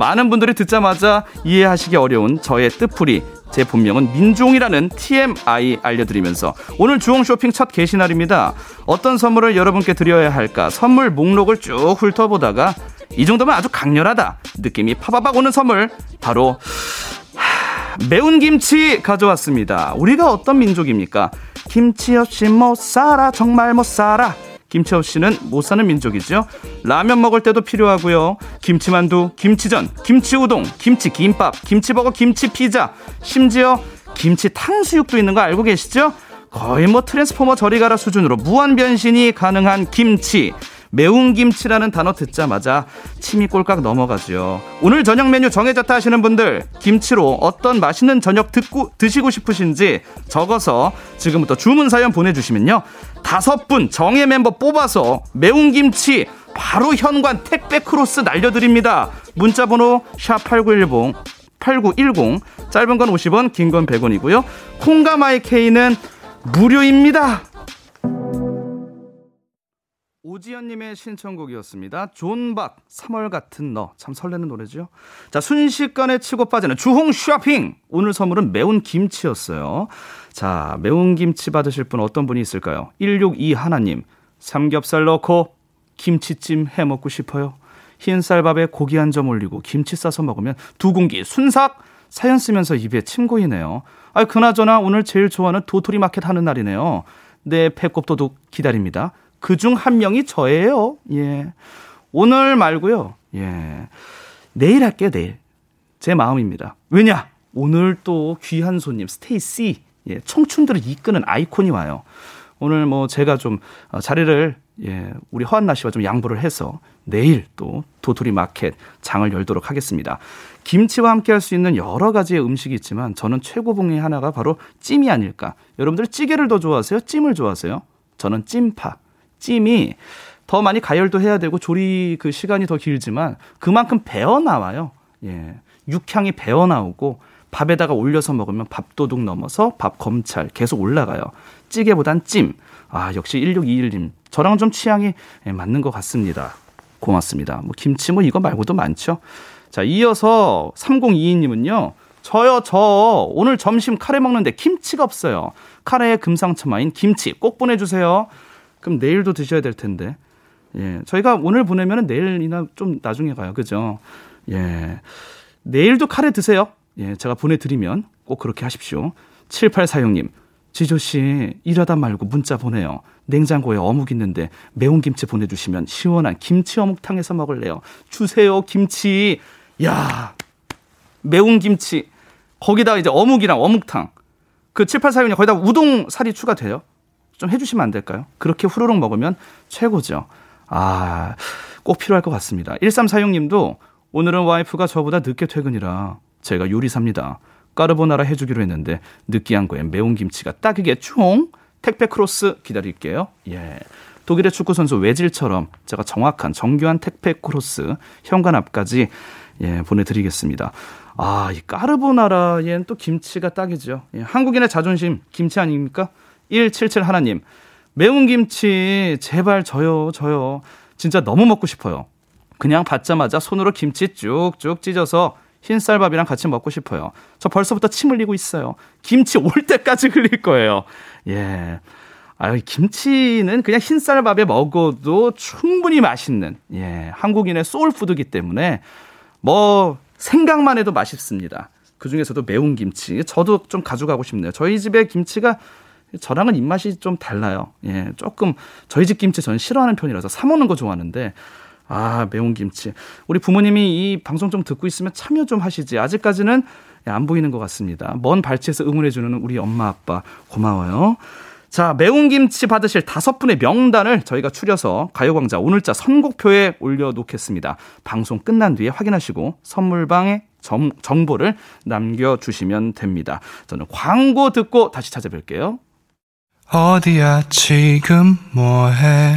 많은 분들이 듣자마자 이해하시기 어려운 저의 뜻풀이 제 본명은 민종이라는 TMI 알려드리면서 오늘 주홍 쇼핑 첫 게시날입니다. 어떤 선물을 여러분께 드려야 할까 선물 목록을 쭉 훑어보다가 이 정도면 아주 강렬하다 느낌이 파바박 오는 선물 바로 하, 매운 김치 가져왔습니다. 우리가 어떤 민족입니까? 김치 없이 못 살아 정말 못 살아 김치 없이는 못 사는 민족이죠. 라면 먹을 때도 필요하고요. 김치만두, 김치전, 김치우동, 김치김밥, 김치버거, 김치피자, 심지어 김치 탕수육도 있는 거 알고 계시죠? 거의 뭐 트랜스포머 저리 가라 수준으로 무한 변신이 가능한 김치. 매운 김치라는 단어 듣자마자 침이 꼴깍 넘어가죠. 오늘 저녁 메뉴 정해졌다 하시는 분들 김치로 어떤 맛있는 저녁 듣고 드시고 싶으신지 적어서 지금부터 주문 사연 보내주시면요 다섯 분 정예 멤버 뽑아서 매운 김치 바로 현관 택배 크로스 날려드립니다. 문자 번호 샵 #8910 8910 짧은 건 50원, 긴 건 100원이고요. 콩과 마이케이는 무료입니다. 오지연님의 신청곡이었습니다. 존박 3월 같은 너 참 설레는 노래죠. 자 순식간에 치고 빠지는 주홍 쇼핑 오늘 선물은 매운 김치였어요. 자 매운 김치 받으실 분 어떤 분이 있을까요? 162 하나님 삼겹살 넣고 김치찜 해 먹고 싶어요. 흰 쌀밥에 고기 한 점 올리고 김치 싸서 먹으면 두 공기 순삭 사연 쓰면서 입에 침 고이네요. 아 그나저나 오늘 제일 좋아하는 도토리 마켓 하는 날이네요. 내 배꼽 도둑 기다립니다. 그 중 한 명이 저예요. 예. 오늘 말고요. 예. 내일 할게요, 내일. 제 마음입니다. 왜냐? 오늘 또 귀한 손님, 스테이씨. 예. 청춘들을 이끄는 아이콘이 와요. 오늘 뭐 제가 좀 어, 자리를 예, 우리 허한나 씨와 좀 양보를 해서 내일 또 도토리 마켓 장을 열도록 하겠습니다. 김치와 함께 할 수 있는 여러 가지의 음식이 있지만 저는 최고봉의 하나가 바로 찜이 아닐까. 여러분들 찌개를 더 좋아하세요? 찜을 좋아하세요? 저는 찜파. 찜이 더 많이 가열도 해야 되고 조리 그 시간이 더 길지만 그만큼 배어 나와요. 예. 육향이 배어 나오고 밥에다가 올려서 먹으면 밥도둑 넘어서 밥 검찰 계속 올라가요. 찌개보단 찜. 아, 역시 1621님. 저랑은 좀 취향이 예, 맞는 것 같습니다. 고맙습니다. 뭐 김치 뭐 이거 말고도 많죠. 자, 이어서 3022님은요. 저요, 저 오늘 점심 카레 먹는데 김치가 없어요. 카레의 금상첨화인 김치 꼭 보내주세요. 그럼 내일도 드셔야 될 텐데. 예, 저희가 오늘 보내면은 내일이나 좀 나중에 가요. 그죠? 예. 내일도 카레 드세요. 예, 제가 보내드리면 꼭 그렇게 하십시오. 7846님, 지조씨, 일하다 말고 문자 보내요. 냉장고에 어묵 있는데 매운 김치 보내주시면 시원한 김치 어묵탕에서 먹을래요. 주세요, 김치. 야 매운 김치. 거기다가 이제 어묵이랑 어묵탕. 그 7846님, 거기다 우동 살이 추가돼요. 좀 해주시면 안 될까요? 그렇게 후루룩 먹으면 최고죠. 아, 꼭 필요할 것 같습니다. 1346님도 오늘은 와이프가 저보다 늦게 퇴근이라 제가 요리사입니다. 까르보나라 해주기로 했는데 느끼한 거에 매운 김치가 딱이겠죠? 택배 크로스 기다릴게요. 예. 독일의 축구 선수 외질처럼 제가 정확한 정교한 택배 크로스 현관 앞까지 예, 보내드리겠습니다. 아, 이 까르보나라엔 또 김치가 딱이죠. 예, 한국인의 자존심 김치 아닙니까? 177 하나님 매운 김치 제발 저요 저요 진짜 너무 먹고 싶어요. 그냥 받자마자 손으로 김치 쭉쭉 찢어서 흰쌀밥이랑 같이 먹고 싶어요. 저 벌써부터 침 흘리고 있어요. 김치 올 때까지 [LAUGHS] 흘릴 거예요. 예. 아유, 김치는 그냥 흰쌀밥에 먹어도 충분히 맛있는, 예, 한국인의 소울푸드기 때문에 뭐, 생각만 해도 맛있습니다. 그 중에서도 매운 김치. 저도 좀 가져가고 싶네요. 저희 집의 김치가 저랑은 입맛이 좀 달라요. 예, 조금, 저희 집 김치 저는 싫어하는 편이라서 사 먹는 거 좋아하는데, 아, 매운 김치. 우리 부모님이 이 방송 좀 듣고 있으면 참여 좀 하시지. 아직까지는 안 보이는 것 같습니다. 먼 발치에서 응원해주는 우리 엄마, 아빠, 고마워요. 자, 매운 김치 받으실 다섯 분의 명단을 저희가 추려서 가요광자 오늘자 선곡표에 올려놓겠습니다. 방송 끝난 뒤에 확인하시고 선물방에 정, 정보를 남겨주시면 됩니다. 저는 광고 듣고 다시 찾아뵐게요. 어디야 지금 뭐해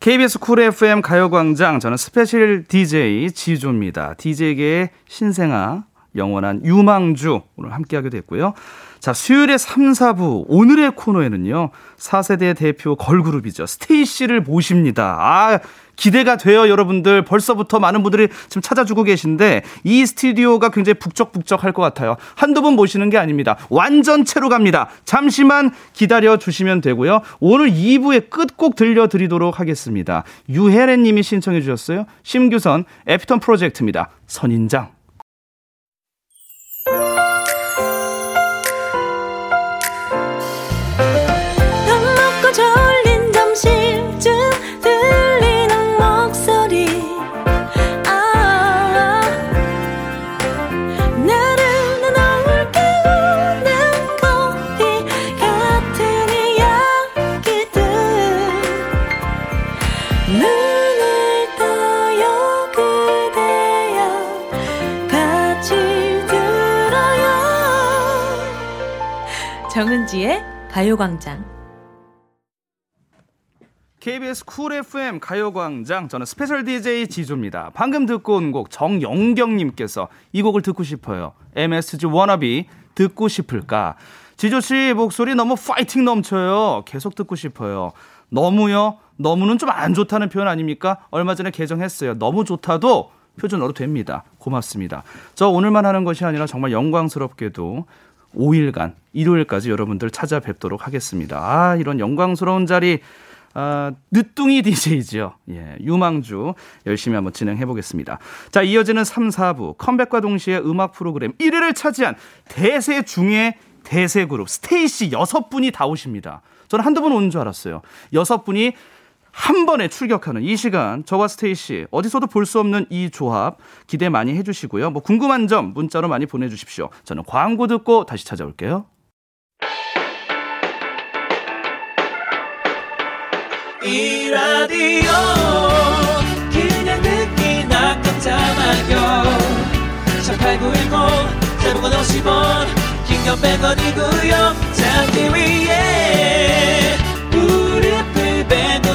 KBS 쿨 FM 가요광장 저는 special DJ 지조입니다. DJ계의 신생아 영원한 유망주 오늘 함께하게 됐고요. 자 수요일에 3, 4부 오늘의 코너에는요 4세대 대표 걸그룹이죠 스테이씨를 모십니다. 아 기대가 돼요 여러분들 벌써부터 많은 분들이 지금 찾아주고 계신데 이 스튜디오가 굉장히 북적북적할 것 같아요. 한두 분 모시는 게 아닙니다. 완전체로 갑니다. 잠시만 기다려 주시면 되고요. 오늘 2부의 끝곡 들려드리도록 하겠습니다. 유혜래 님이 신청해 주셨어요. 심규선 에피톤 프로젝트입니다. 선인장. 정은지의 가요광장 KBS 쿨 FM 가요광장 저는 special DJ 지조입니다. 방금 듣고 온 곡 정영경님께서 이 곡을 듣고 싶어요. MSG 워너비 듣고 싶을까? 지조 씨 목소리 너무 파이팅 넘쳐요. 계속 듣고 싶어요. 너무요? 너무는 좀 안 좋다는 표현 아닙니까? 얼마 전에 개정했어요. 너무 좋다도 표준어도 됩니다. 고맙습니다. 저 오늘만 하는 것이 아니라 정말 영광스럽게도 5일간 일요일까지 여러분들 찾아뵙도록 하겠습니다. 아, 이런 영광스러운 자리 아, 늦둥이 DJ지요. 예, 유망주 열심히 한번 진행해 보겠습니다. 자, 이어지는 3, 4부 컴백과 동시에 음악 프로그램 1위를 차지한 대세 중에 대세 그룹 스테이시 여섯 분이 다 오십니다. 저는 한두 분 오는 줄 알았어요. 여섯 분이 한 번에 출격하는 이 시간 저와 스테이시 어디서도 볼 수 없는 이 조합 기대 많이 해주시고요. 뭐 궁금한 점 문자로 많이 보내주십시오. 저는 광고 듣고 다시 찾아올게요. 이 라디오 그냥 듣기나 깜짝마요 18910 대목원 50원 긴건 100원이고요 잠기 위에 무릎을 베고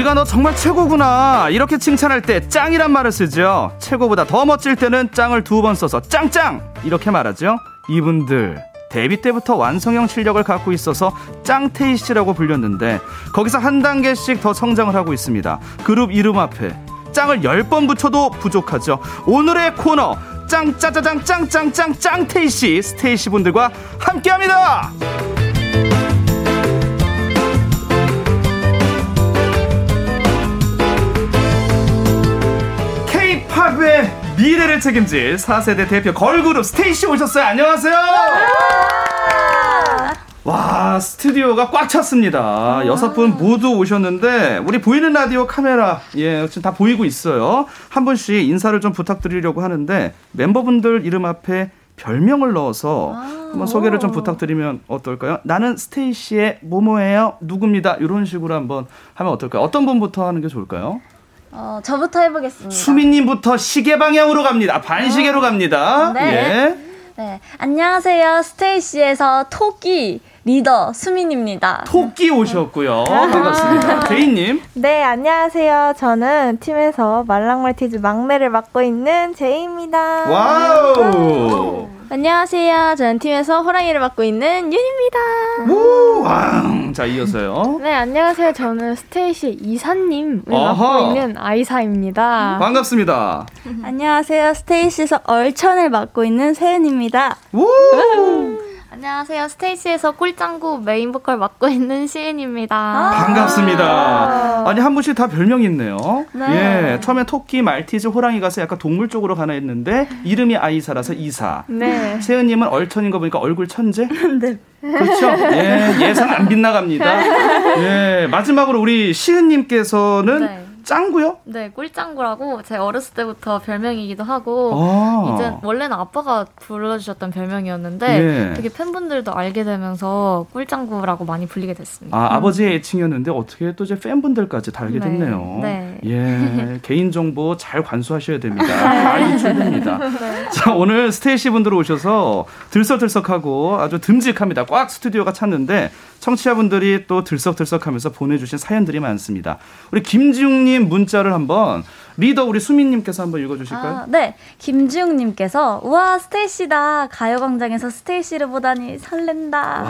우리가 너 정말 최고구나. 이렇게 칭찬할 때 짱이란 말을 쓰죠. 최고보다 더 멋질 때는 짱을 두 번 써서 짱짱! 이렇게 말하죠. 이분들 데뷔 때부터 완성형 실력을 갖고 있어서 짱테이씨라고 불렸는데 거기서 한 단계씩 더 성장을 하고 있습니다. 그룹 이름 앞에 짱을 10번 붙여도 부족하죠. 오늘의 코너 짱 짜자장 짱짱짱 짱테이씨 스테이씨 분들과 함께합니다 K-팝의 미래를 책임질 4세대 대표 걸그룹 스테이씨 오셨어요. 안녕하세요. 와 스튜디오가 꽉 찼습니다. 여섯 분 모두 오셨는데 우리 보이는 라디오 카메라 예 지금 다 보이고 있어요. 한 분씩 인사를 좀 부탁드리려고 하는데 멤버분들 이름 앞에 별명을 넣어서 한번 소개를 좀 부탁드리면 어떨까요? 나는 스테이씨의 모모예요. 누굽니다. 이런 식으로 한번 하면 어떨까요? 어떤 분부터 하는 게 좋을까요? 어, 저부터 해보겠습니다. 수민님부터 시계 방향으로 갑니다. 반시계로 갑니다. 네. 예. 네. 안녕하세요. 스테이시에서 토끼 리더 수민입니다. 토끼 오셨고요. 반갑습니다. [LAUGHS] 제이님. 네, 안녕하세요. 저는 팀에서 말랑말티즈 막내를 맡고 있는 제이입니다. 와우. 안녕하세요. 저는 팀에서 호랑이를 맡고 있는 윤입니다. 우 왕. 자, 이어서요. 네, 안녕하세요. 저는 스테이시 이사님을. 맡고 있는 아이사입니다. 반갑습니다. 안녕하세요. 스테이시에서 얼천을 맡고 있는 세은입니다. 우! 안녕하세요. 스테이시에서 꿀짱구 메인 보컬 맡고 있는 시은입니다. 반갑습니다. 아니, 한 분씩 다 별명이 있네요. 네. 예. 처음에 토끼, 말티즈, 호랑이 가서 약간 동물 쪽으로 가나 했는데, 이름이 아이사라서 이사. 네. 세은 님은 얼천인 거 보니까 얼굴 천재? [LAUGHS] 네. 그렇죠. 예, 예상 안 빗나갑니다. [LAUGHS] 예, 마지막으로 우리 시은 님께서는 네. 짱구요? 네, 꿀짱구라고 제 어렸을 때부터 별명이기도 하고 아. 이제 원래는 아빠가 불러주셨던 별명이었는데 예. 되게 팬분들도 알게 되면서 꿀짱구라고 많이 불리게 됐습니다. 아, 아버지의 애칭이었는데 어떻게 또 이제 팬분들까지 다 알게 네, 됐네요. 네. 예, [LAUGHS] 개인 정보 잘 관수하셔야 됩니다. 다 유출됩니다. [LAUGHS] 자, 오늘 스테이시 분들 오셔서 들썩들썩하고 아주 듬직합니다. 꽉 스튜디오가 찼는데 청취자분들이 또 들썩들썩하면서 보내주신 사연들이 많습니다. 우리 김지웅님 문자를 한번 리더 우리 수민님께서 한번 읽어주실까요? 아, 네. 김지웅님께서 우와 스테이시다. 가요광장에서 스테이시를 보다니 설렌다.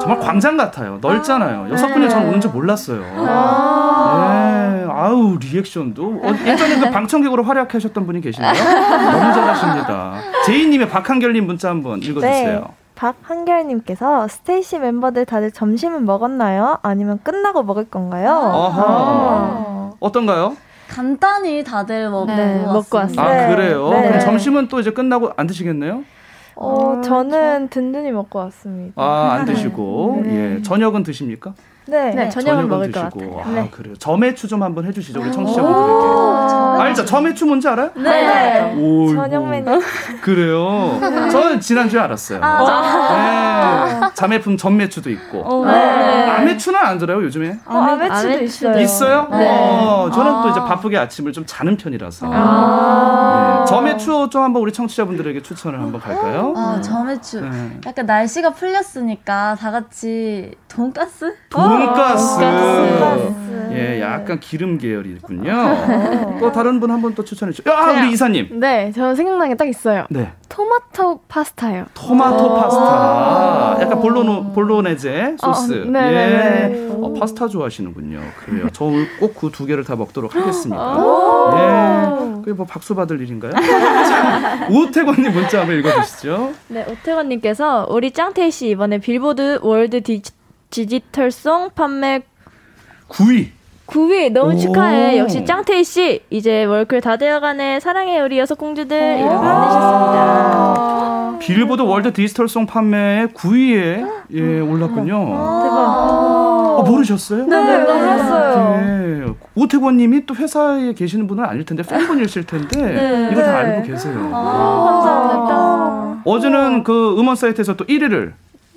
정말 광장 같아요. 넓잖아요. 여섯 분이 네. 저는 오는 줄 몰랐어요. 네. 아우 리액션도 어, 예전에 그 방청객으로 활약하셨던 분이 계시네요. 너무 잘하십니다. 제이님의 박한결님 문자 한번 읽어주세요. 네. 박한결님께서 스테이시 멤버들 다들 점심은 먹었나요? 아니면 끝나고 먹을 건가요? 어허. 어떤가요? 간단히 다들 먹고, 네, 먹고 왔습니다. 아 네. 그래요? 네. 그럼 점심은 또 이제 끝나고 안 드시겠네요? 어, 저는 든든히 먹고 왔습니다. 아 안 드시고 [LAUGHS] 네. 예 저녁은 드십니까? 네, 네, 저녁을 먹을 것 드시고. 같아요. 아, 네. 그래요. 점액추 좀 한번 해주시죠, 우리 청취자분들에게. 알죠? 점액추 뭔지 알아요? 네. 오이고. 저녁 메뉴. 그래요. 저는 지난주에 알았어요. 네. 자매품 전매추도 있고. 네. 아매추는 안 들어요, 요즘에? 어, 아메추도 있어요. 있어요? 네. 어, 저는 또 아. 이제 바쁘게 아침을 좀 자는 편이라서. 아. 네. 점매추 좀 한번 우리 청취자분들에게 추천을 한번 갈까요? 아, 점액추. 네. 약간 날씨가 풀렸으니까 다 같이 돈가스? 돈가스. 돈가스. 예, 약간 기름 계열이군요. 또 다른 분한분또 추천해 주죠. 아, 우리 이사님. 네, 저 생각난 게 딱 있어요. 네. 토마토 파스타요. 토마토 파스타. 약간 볼로노, 볼로네제 소스. 어, 네, 예. 네, 네. 어, 파스타 좋아하시는군요. 그래요. 저 오늘 꼭 그 두 개를 다 먹도록 하겠습니다. 오. 예. 그게 뭐 박수 받을 일인가요? 자, [LAUGHS] 우태권님 문자 한번 읽어주시죠. 네, 오태건님께서 우리 짱테이씨 이번에 빌보드 World Di, Digital Song 판매 9위. 9위 너무 오. 축하해. 역시 짱테이씨 이제 월클 다 되어가네. 사랑해 우리 여섯 공주들 이렇게 보내셨습니다. 빌보드 World Digital Song 판매 9위에 예, 올랐군요. 대박. 어, 모르셨어요? 네, 몰랐어요. 네. 오태권님이 또 회사에 계시는 분은 아닐 텐데 팬분이실 텐데 네. 이거 다 네. 알고 계세요. 감사합니다. 어제는 그 음원 사이트에서 또 1위를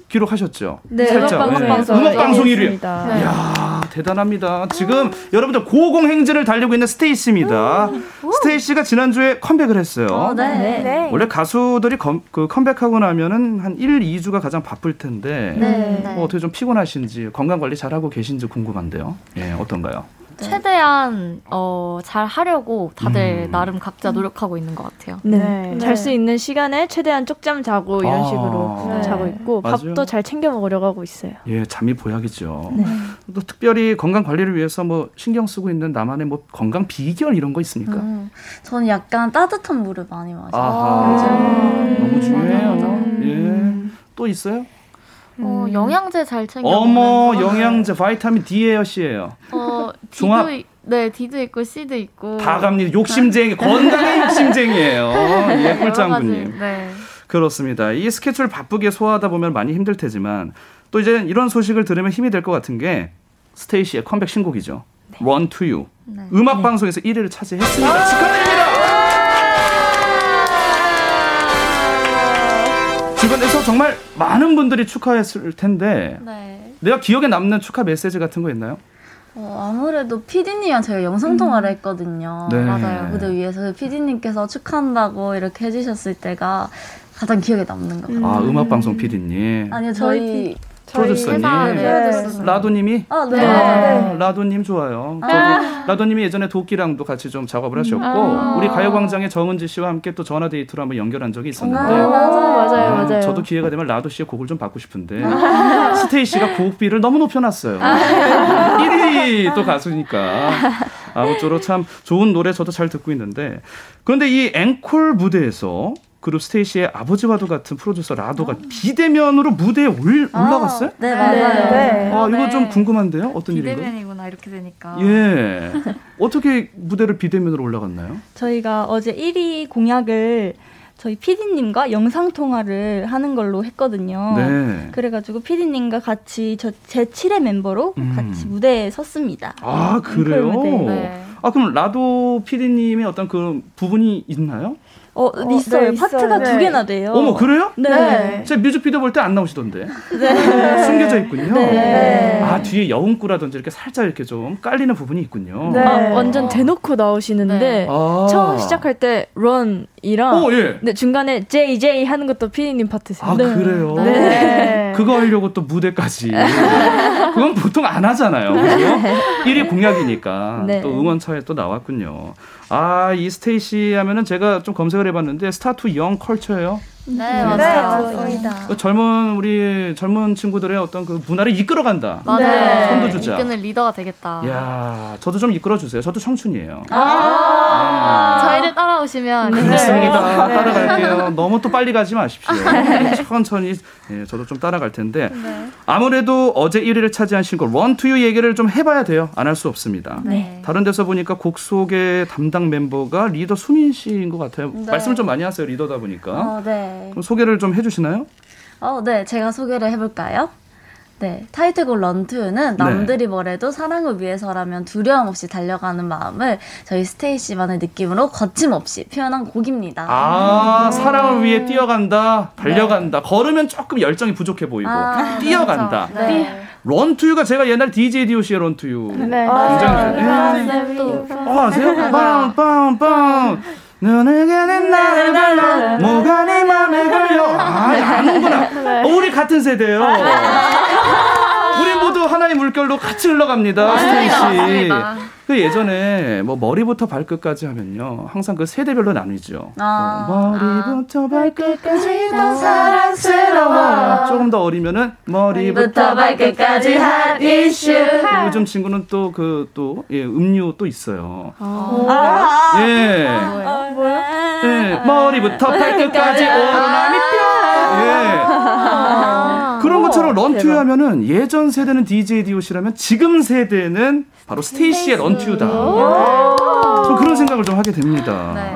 기록하셨죠. 네, 살짝. 음악 네. 방송 음악 방송 1위. 일위했습니다. 네. 이야 대단합니다. 지금 여러분들 고공행진을 달리고 있는 스테이씨입니다. 스테이씨가 지난주에 컴백을 했어요. 어, 네. 네. 원래 가수들이 검- 그 컴백하고 나면은 한 1, 2주가 가장 바쁠 텐데 네. 뭐 어떻게 좀 피곤하신지 건강 관리 잘 하고 계신지 궁금한데요. 예, 어떤가요? 최대한 어, 잘 하려고 다들 음. 나름 각자 노력하고 있는 것 같아요. 네. 네. 잘수 있는 시간에 최대한 쪽잠 자고 이런 아. 식으로 네. 자고 있고 맞아요. 밥도 잘 챙겨 먹으려고 하고 있어요. 예, 잠이 보약이죠. 네. 또 특별히 건강 관리를 위해서 뭐 신경 쓰고 있는 나만의 뭐 건강 비결 이런 거 있습니까? 음, 저는 약간 따뜻한 물을 많이 마셔요. 아하, 요즘. 너무 중요해요. 음. 예, 또 있어요? 어, 영양제 잘 챙겨 어머. 영양제 바이타민 D예요, C예요. 어, [LAUGHS] 종합- D도 있- 네, D도 있고 C도 있고. 다 갑니다. 욕심쟁이, 건강의 [LAUGHS] 욕심쟁이에요. 예, 꿀짱구님. 가지, 네. 그렇습니다. 이 스케줄 바쁘게 소화하다 보면 많이 힘들 테지만 또 이제 이런 소식을 들으면 힘이 될 것 같은 게 스테이시의 컴백 신곡이죠. Run to You. 네. 음악 방송에서 1위를 차지했습니다. 축하드립니다. 정말 많은 분들이 축하했을 텐데 네. 내가 기억에 남는 축하 메시지 같은 거 있나요? 어, 아무래도 PD님이랑 저희가 영상 통화를 했거든요. 네. 맞아요. 무대 위에서 PD님께서 축하한다고 이렇게 해주셨을 때가 가장 기억에 남는 것 같아요. 아 음악 방송 PD님, 아니요, 저희 프로듀서님, 네. 라도님이 아, 네. 아, 라도님 좋아요. 아. 라도님이 예전에 도끼랑도 같이 좀 작업을 하셨고 아. 우리 가요광장의 정은지 씨와 함께 또 전화 데이트로 한번 연결한 적이 있었는데 아, 맞아요. 맞아요, 네, 맞아요. 저도 기회가 되면 라도 씨의 곡을 좀 받고 싶은데 스테이 씨가 곡비를 너무 높여놨어요. 아. 1위 또 가수니까 아무쪼록 참 좋은 노래 저도 잘 듣고 있는데 그런데 이 앵콜 무대에서 그룹 스테이시의 아버지와도 같은 프로듀서 라도가 비대면으로 무대에 올, 올라갔어요? 네, 맞아요. 네. 아, 이거 네. 좀 궁금한데요? 어떤 일인가요? 비대면이구나 이렇게 되니까. 예. [LAUGHS] 어떻게 무대를 비대면으로 올라갔나요? 저희가 어제 1위 공약을 저희 PD님과 영상 통화를 하는 걸로 했거든요. 네. 그래가지고 PD님과 같이 저 제 7회 멤버로 음. 같이 무대에 섰습니다. 아, 그래요? 네. 아, 그럼 라도 PD님의 어떤 그 부분이 있나요? 어, 있어요. 네, 파트가 있어요. 두 네. 개나 돼요. 어머, 그래요? 네. 네. 제 뮤직비디오 볼 때 안 나오시던데. 네. [LAUGHS] 숨겨져 있군요. 네. 아, 뒤에 여운꾸라든지 이렇게 살짝 이렇게 좀 깔리는 부분이 있군요. 네. 아, 완전 대놓고 나오시는데 네. 아. 처음 시작할 때 run이랑 어, 예. 근데 중간에 JJ 하는 것도 피디님 파트세요. 아, 그래요? 네. 그거 하려고 또 무대까지. [LAUGHS] 그건 보통 안 하잖아요. 그죠? [LAUGHS] 1위 공약이니까. 네. 또 응원차에 또 나왔군요. 아, 이 스테이시 하면은 제가 좀 검색을 해봤는데 스타투 영 컬처예요. 네, 네, 맞아요. 맞습니다. 그 젊은 우리 젊은 친구들의 어떤 그 문화를 이끌어간다. 맞아요. 선두주자. 이끄는 리더가 되겠다. 야, 저도 좀 이끌어 주세요. 저도 청춘이에요. 아~ 저희를 따라오시면 그렇습니다. 네. 따라갈게요. 너무 또 빨리 가지 마십시오. 천천히 예, 저도 좀 따라갈 텐데 아무래도 어제 1위를 차지한 to You 얘기를 좀 해봐야 돼요. 안 할 수 없습니다. 네. 다른 데서 보니까 곡 소개 담당 멤버가 리더 수민 씨인 것 같아요. 네. 말씀을 좀 많이 하세요. 리더다 보니까. 어, 네. 그럼 소개를 좀 해주시나요? 어, 네. 제가 소개를 해볼까요? 네, 타이틀곡 런투는 남들이 뭐래도 사랑을 위해서라면 두려움 없이 달려가는 마음을 저희 스테이시만의 느낌으로 거침없이 표현한 곡입니다. 아, 사랑을 위해 뛰어간다, 달려간다. 걸으면 조금 열정이 부족해 보이고, 아, 뛰어간다. 그렇죠. 네. 런투유가 제가 옛날 DJ DOC의 런투유. 네. 굉장히. 예. 또 어, 아세요? 빵빵빵. 눈에게 는 나를 달라. 뭐가 내 맘에 걸려? 아 아는구나. 어, 우리 같은 세대예요. 우리 하나의 물결로 같이 흘러갑니다 스테이씨 맞습니다. 그 예전에 뭐 머리부터 발끝까지 하면요 항상 그 세대별로 나뉘죠 아. 어, 머리부터 발끝까지 더 사랑스러워 조금 더 어리면은 머리부터 발끝까지 핫 이슈 요즘 친구는 또 그또 예, 음료 또 있어요 아. 예. 예, 머리부터 발끝까지 오나미 뼈. 예. 것처럼 런투유 하면은 예전 세대는 DJ DOC라면 지금 세대는 바로 스테이시의 런투유다. 좀 그런 생각을 좀 하게 됩니다. 네.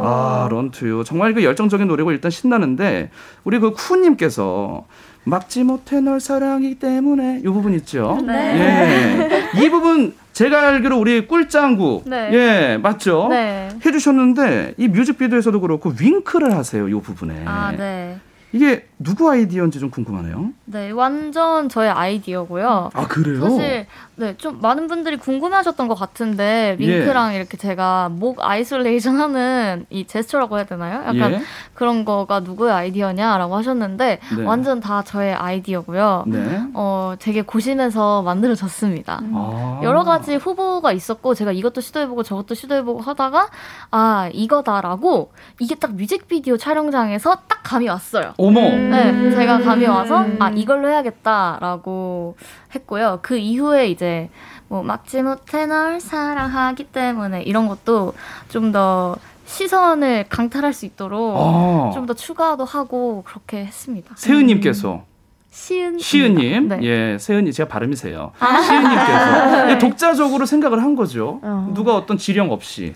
아, 런투유. 정말 그 열정적인 노래고 일단 신나는데 우리 그 쿠님께서 막지 못해 널 사랑하기 때문에 이 부분 있죠. 네. 예. 이 부분 제가 알기로 우리 꿀짱구 네. 예 맞죠. 네. 해주셨는데 이 뮤직비디오에서도 그렇고 윙크를 하세요 이 부분에. 아, 네. 이게 누구 아이디어인지 좀 궁금하네요. 네, 완전 저의 아이디어고요. 아 그래요? 사실 네, 좀 많은 분들이 궁금해하셨던 것 같은데 예. 윙크랑 이렇게 제가 목 isolation 하는 이 제스처라고 해야 되나요? 약간 예. 그런 거가 누구의 아이디어냐라고 하셨는데 네. 완전 다 저의 아이디어고요. 네. 어, 되게 고심해서 만들어졌습니다. 아. 여러 가지 후보가 있었고 제가 이것도 시도해보고 저것도 시도해보고 하다가 아 이거다라고 이게 딱 뮤직비디오 촬영장에서 딱 감이 왔어요. 어머. 네, 제가 감이 와서 아 이걸로 해야겠다라고 했고요. 그 이후에 이제 뭐 막지 못해 널 사랑하기 때문에 이런 것도 좀 더 시선을 강탈할 수 있도록 아. 좀더 추가도 하고 그렇게 했습니다. 세은님께서 시은 시은님, 네. 예, 세은이 제가 발음이세요. 시은님께서 예, [LAUGHS] 독자적으로 생각을 한 거죠. 어. 누가 어떤 지령 없이.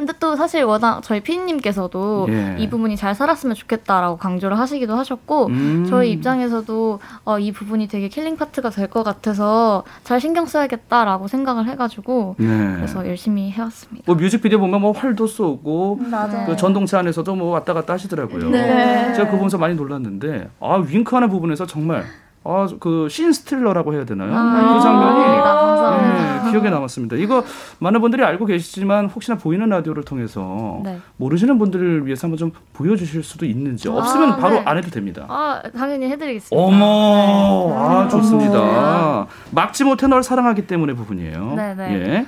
근데 또 사실 워낙 저희 피디님께서도 예. 이 부분이 잘 살았으면 좋겠다라고 강조를 하시기도 하셨고 음. 저희 입장에서도 어, 이 부분이 되게 killing part가 될 것 같아서 잘 신경 써야겠다라고 생각을 해가지고 네. 그래서 열심히 해왔습니다. 뭐 뮤직비디오 보면 뭐 활도 쏘고. 그 전동차 안에서도 뭐 왔다 갔다 하시더라고요. 네. 제가 그거 보면서 많이 놀랐는데 아 윙크하는 부분에서 정말 아그씬 스틸러라고 해야 되나요? 아, 그 장면이 감사합니다. 예, 기억에 남았습니다. 이거 많은 분들이 알고 계시지만 혹시나 보이는 라디오를 통해서 네. 모르시는 분들을 위해서 한번 좀 보여주실 수도 있는지 없으면 아, 바로 네. 안 해도 됩니다. 아 당연히 해드리겠습니다. 어머, 아 좋습니다. 막지 못해 널 사랑하기 때문에 부분이에요. 네, 네. 예.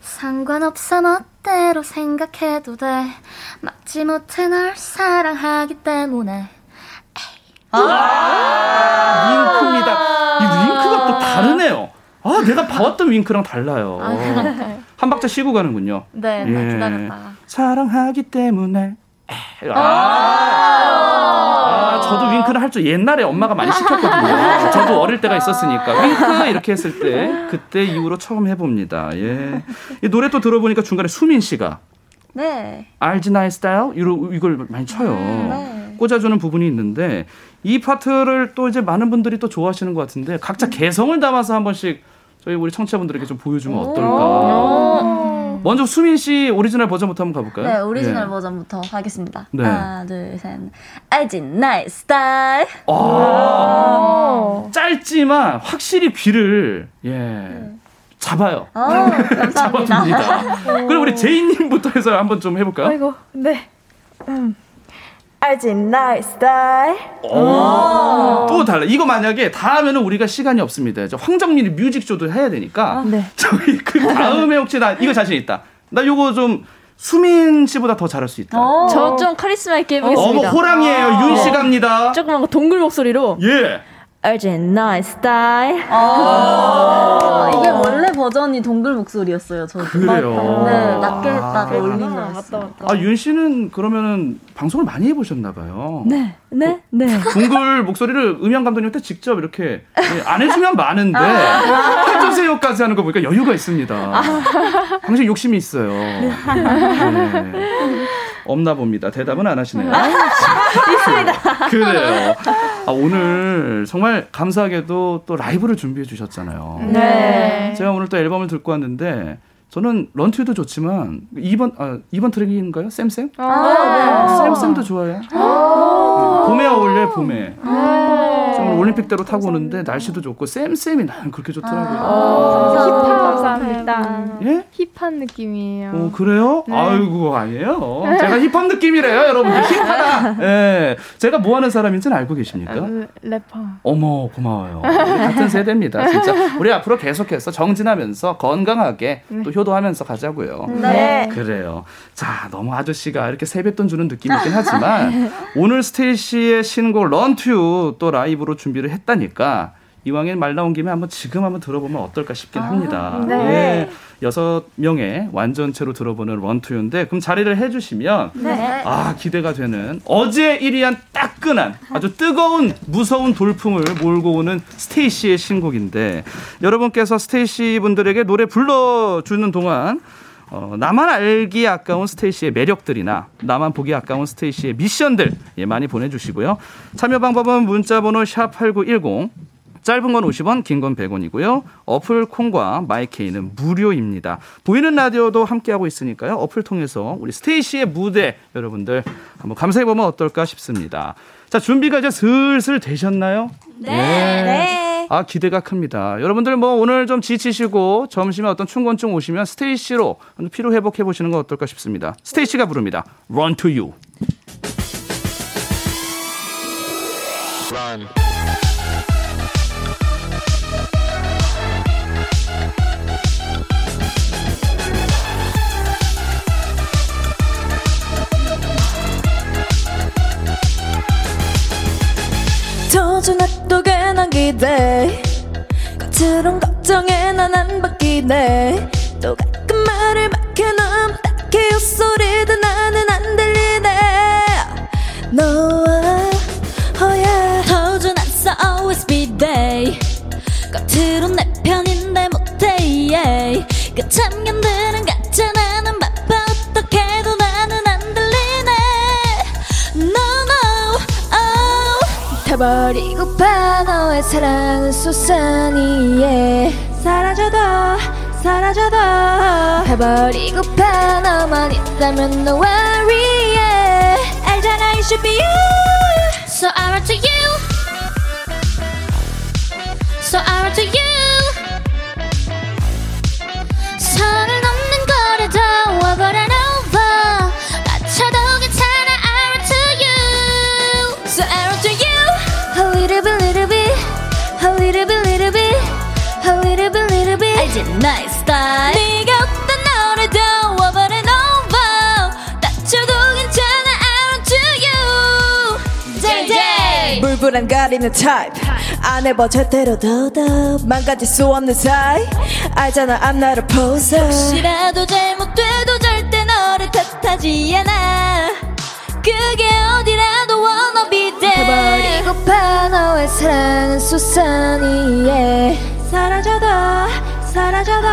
상관없어 멋대로 생각해도 돼 막지 못해 널 사랑하기 때문에 윙크입니다. 이 윙크가 또 다르네요. 아, 내가 봐왔던 윙크랑 달라요. 아? 한 박자 쉬고 가는군요. 네, 네 예. 기다렸다가 사랑하기 때문에. 아, 아, 저도 윙크를 할 줄 옛날에 엄마가 많이 시켰거든요. 저도 어릴 때가 있었으니까 윙크 이렇게 했을 때 그때 이후로 처음 해봅니다. 예. 이 노래 또 들어보니까 중간에 수민 씨가 네. 알지 나의 스타일 이걸 많이 쳐요. 네. 꽂아주는 부분이 있는데 이 파트를 또 이제 많은 분들이 또 좋아하시는 것 같은데 각자 개성을 담아서 한 번씩 저희 우리 청취자분들에게 좀 보여주면 어떨까. 먼저 수민 씨 오리지널 버전부터 한번 가볼까요? 네, 오리지널 예. 버전부터 하겠습니다. 네. 하나, 둘, 셋. 알지, 나의 스타일. 아, 짧지만 확실히 귀를 예 잡아요. 어, 감사합니다. [LAUGHS] 잡아줍니다. [LAUGHS] 그럼 우리 제이님부터 해서 한번 좀 해볼까요? 아이고, 네. 음. 알지, 나의 스타일. 또 달라. 이거 만약에 다 하면은 우리가 시간이 없습니다. 저 황정민의 뮤직쇼도 해야 되니까. 네. 저희 [LAUGHS] 그 다음에 혹시 나 이거 자신 있다. 나 요거 좀 수민 씨보다 더 잘할 수 있다. 저 좀 카리스마 있게 어머 해보겠습니다. 호랑이에요. 윤 씨 갑니다. 조그만 동굴 목소리로. 예. 알지, 나의 스타일. 아, 이게 원래 버전이 동굴 목소리였어요, 저도. 그래요? 네, 낮게 했다가 아. 올린 거였어요. 아, 윤 씨는 그러면은 방송을 많이 해보셨나 봐요. 네, 네, 네. 동글 목소리를 음향 감독님한테 직접 이렇게 예, 안 해주면 많은데 해주세요까지 하는 거 보니까 여유가 있습니다. 당신 욕심이 있어요. 네. 없나 봅니다. 대답은 안 하시네요. 있습니다. 그래요. 아, 오늘 정말 감사하게도 또 라이브를 준비해 주셨잖아요. 네. 제가 오늘 또 앨범을 듣고 왔는데 저는 런투도 좋지만 2번 아, 2번 트랙인가요? 쌤쌤? 아, 네. 쌤쌤도 좋아해요. 봄에 어울려요, 봄에. 지금 오늘 올림픽대로 타고 오는데 날씨도 좋고 쌤쌤이 나는 그렇게 좋더라고요. 힙한 감사합니다. 예? 힙한 느낌이에요. 어, 그래요? 네. 아이고, 아니에요. 제가 힙합 느낌이래요, 여러분들. 힙하다. 예. 제가 뭐 하는 사람인지는 알고 계십니까? 음, 래퍼. 어머, 고마워요. 같은 세대입니다, 진짜. 우리 앞으로 계속해서 정진하면서 건강하게 또 효도하면서 가자고요. 네. 그래요. 자, 너무 아저씨가 이렇게 세뱃돈 주는 느낌이 있긴 [LAUGHS] 하지만 오늘 스테이시의 신곡 Run to U 또 라이브로 준비를 했다니까 이왕에 말 나온 김에 한번 지금 한번 들어보면 어떨까 싶긴 합니다. 네. 예. 여섯 명의 완전체로 들어보는 Run to U인데 그럼 자리를 해주시면 네. 아 기대가 되는 어제 1위한 따끈한 아주 뜨거운 무서운 돌풍을 몰고 오는 스테이시의 신곡인데 여러분께서 스테이시 분들에게 노래 불러주는 동안 어, 나만 알기 아까운 스테이시의 매력들이나 나만 보기 아까운 스테이시의 미션들 예, 많이 보내주시고요. 참여 방법은 문자번호 샵 #8910 짧은 건 50원, 긴 건 100원이고요. 어플 콩과 My K는 무료입니다. 보이는 라디오도 함께하고 있으니까요. 어플 통해서 우리 스테이시의 무대 여러분들 한번 감상해 보면 어떨까 싶습니다. 자, 준비가 이제 슬슬 되셨나요? 네. 네. 아, 기대가 큽니다. 여러분들 뭐 오늘 좀 지치시고 점심에 어떤 충곤증 오시면 스테이시로 피로 회복해 보시는 건 어떨까 싶습니다. 스테이시가 부릅니다. Run to you. 도 전했도 괜한 기대. 겉으론 걱정에 난 안 바뀌네. 또 가끔 말을 막혀놓으면 딱히 헛소리도 나는 안 들리네. 너와 허야 도전했어 always be day. 겉으론 내 편인데 못해 yeah. 그 참견들은 가짜 나는 oh 타버리고파 너의 사랑은 yeah. 사라져도 사라져도 타버리고파 너만 있다면 no worry yeah. 알잖아 it should be you So I run to you So I run to you 알지 나의 스타일. 네가 어떤 노래도 over and over 다쳐도 괜찮아 I to you JJ 불불안 가리는 타입 안 해봐 절대로 더더 망가질 수 없는 사이. 알잖아 I'm not a poser. 혹시라도 잘못돼도 절대 너를 탓하지 않아. 그게 어디라도 wanna be there 해버리고파 너의 사랑은 yeah. 사라져도 사라져도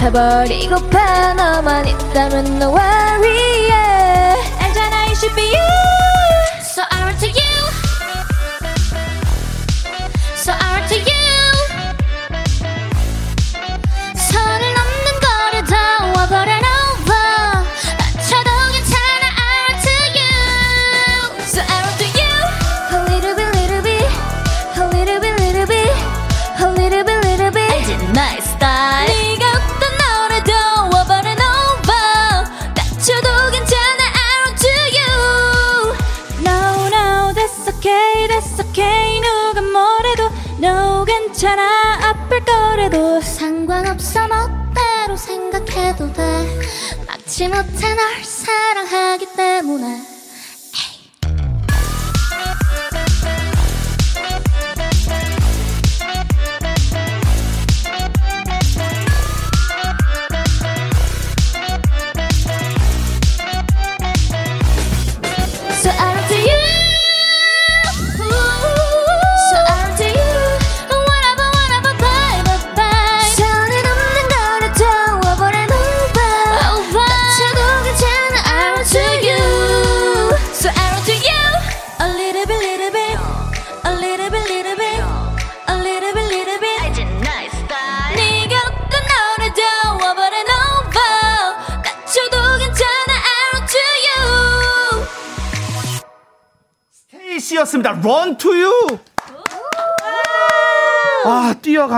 해버리고파 너만 있다면 worry yeah. 알잖아 it should be you 지 못해 널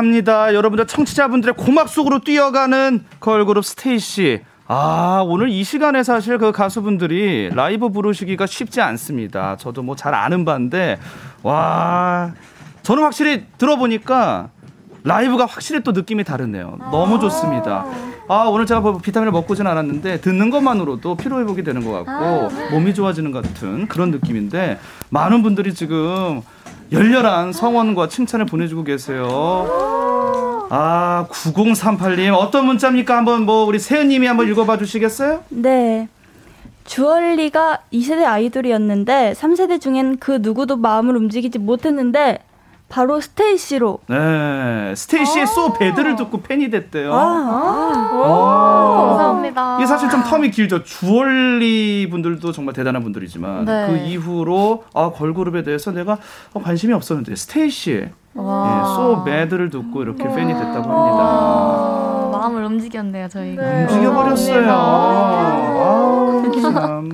아, 뛰어갑니다. 여러분들 청취자분들의 고막 속으로 뛰어가는 걸그룹 스테이시. 아, 오늘 이 시간에 사실 그 가수분들이 라이브 부르시기가 쉽지 않습니다. 저도 뭐 잘 아는 바인데, 와, 저는 확실히 들어보니까 라이브가 확실히 또 느낌이 다르네요. 너무 좋습니다. 아, 오늘 제가 뭐 비타민을 먹고진 않았는데 듣는 것만으로도 피로 회복이 되는 것 같고 몸이 좋아지는 것 같은 그런 느낌인데 많은 분들이 지금 열렬한 성원과 칭찬을 보내주고 계세요. 아, 9038님 어떤 문자입니까? 한번 뭐 우리 세은님이 한번 읽어봐 주시겠어요? 네. 주얼리가 2세대 아이돌이었는데 3세대 중엔 그 누구도 마음을 움직이지 못했는데 바로 스테이시로 네, 스테이시의 소 배드를 듣고 팬이 됐대요. 아. 오. 감사합니다. 이게 사실 좀 텀이 길죠. 주얼리 분들도 정말 대단한 분들이지만 네. 그 이후로 아 걸그룹에 대해서 내가 어, 관심이 없었는데 스테이시의 와. 예, So Bad를 듣고 이렇게 팬이 됐다고 합니다. 어, 마음을 움직였네요, 저희가. 움직여버렸어요. 아, 참.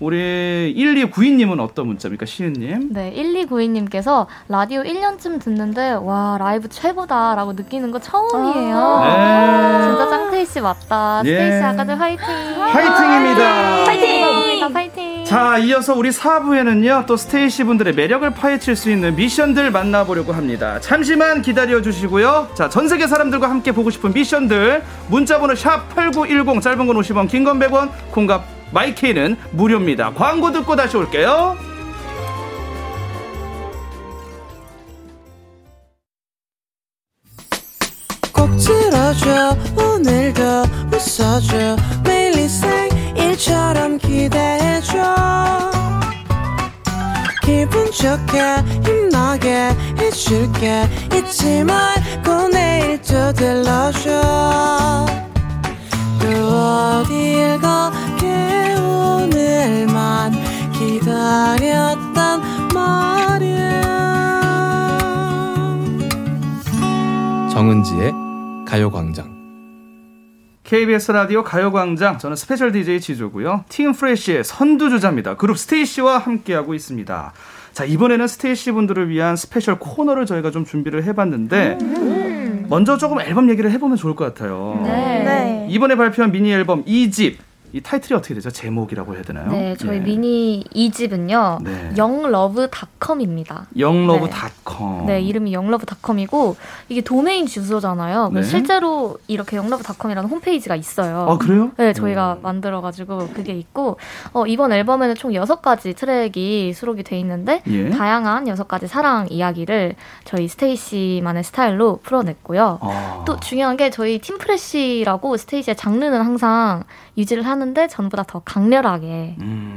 우리 1292님은 어떤 문자입니까, 시은님? 네, 1292님께서 라디오 1년쯤 듣는데, 와, 라이브 최고다라고 느끼는 거 처음이에요. 네. 진짜 짱테이 씨 맞다. 예. 스테이시 아가들 화이팅! 화이팅입니다. 파이팅! 파이팅! 자, 이어서 우리 4부에는요, 또 스테이시 분들의 매력을 파헤칠 수 있는 미션들 만나보려고 합니다. 잠시만 기다려 주시고요. 자, 전 세계 사람들과 함께 보고 싶은 미션들, 문자번호 샵8910, 짧은 건 50원, 긴 건 100원, 콩갑 마이케이는 무료입니다. 광고 듣고 다시 올게요. 꼭 들어줘. 오늘도 웃어줘. 매일 일상일처럼 기대해줘. 기분 좋게 힘나게 해줄게. 잊지 말고 내일 또 들러줘. 또 어딜 가게 오늘만 기다렸단 말이야 정은지의 가요광장. KBS 라디오 가요광장 저는 special DJ 지조고요. teen fresh의 선두주자입니다. 그룹 스테이시와 함께하고 있습니다. 자 이번에는 스테이시 분들을 위한 special 코너를 저희가 좀 준비를 해봤는데 먼저 조금 앨범 얘기를 해보면 좋을 것 같아요. 네. 이번에 발표한 미니 앨범 2집 이 타이틀이 어떻게 되죠? 제목이라고 해야 되나요? 네, 저희 예. 미니 2집은요, 네. 영러브닷컴입니다. 영러브닷컴. 네, 이름이 영러브닷컴이고 이게 도메인 주소잖아요. 네. 실제로 이렇게 영러브닷컴이라는 홈페이지가 있어요. 아, 그래요? 네, 저희가 만들어 가지고 그게 있고 어, 이번 앨범에는 총 6가지 트랙이 수록이 돼 있는데 예. 다양한 6가지 사랑 이야기를 저희 스테이시만의 스타일로 풀어냈고요. 아. 또 중요한 게 저희 팀프레쉬라고 스테이시의 장르는 항상 유지를 하는데 전보다 더 강렬하게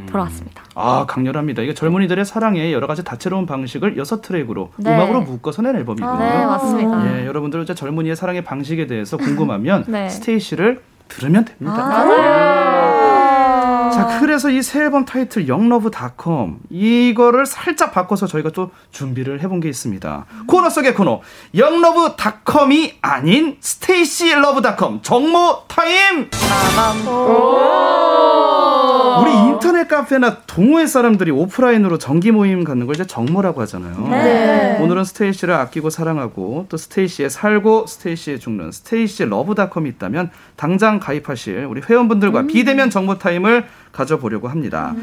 돌아왔습니다. 아 강렬합니다. 이게 젊은이들의 사랑의 여러 가지 다채로운 방식을 여섯 트랙으로 네. 음악으로 묶어서 낸 앨범이고요. 아, 네, 맞습니다. 예, 여러분들 이제 젊은이의 사랑의 방식에 대해서 궁금하면 [LAUGHS] 네. 스테이시를 들으면 됩니다. 맞아요. 자, 그래서 이 새 앨범 타이틀 Young Luv dot com 이거를 살짝 바꿔서 저희가 또 준비를 해본 게 있습니다. 코너 속의 코너 영러브닷컴이 아닌 스테이시 Luv dot com 정모 타임. 우리 인터넷 카페나 동호회 사람들이 오프라인으로 정기 모임 갖는 걸 이제 정모라고 하잖아요. 네. 오늘은 스테이시를 아끼고 사랑하고 또 스테이시에 살고 스테이시에 죽는 스테이시 Luv dot com이 있다면 당장 가입하실 우리 회원분들과 비대면 정모 타임을 가져보려고 합니다.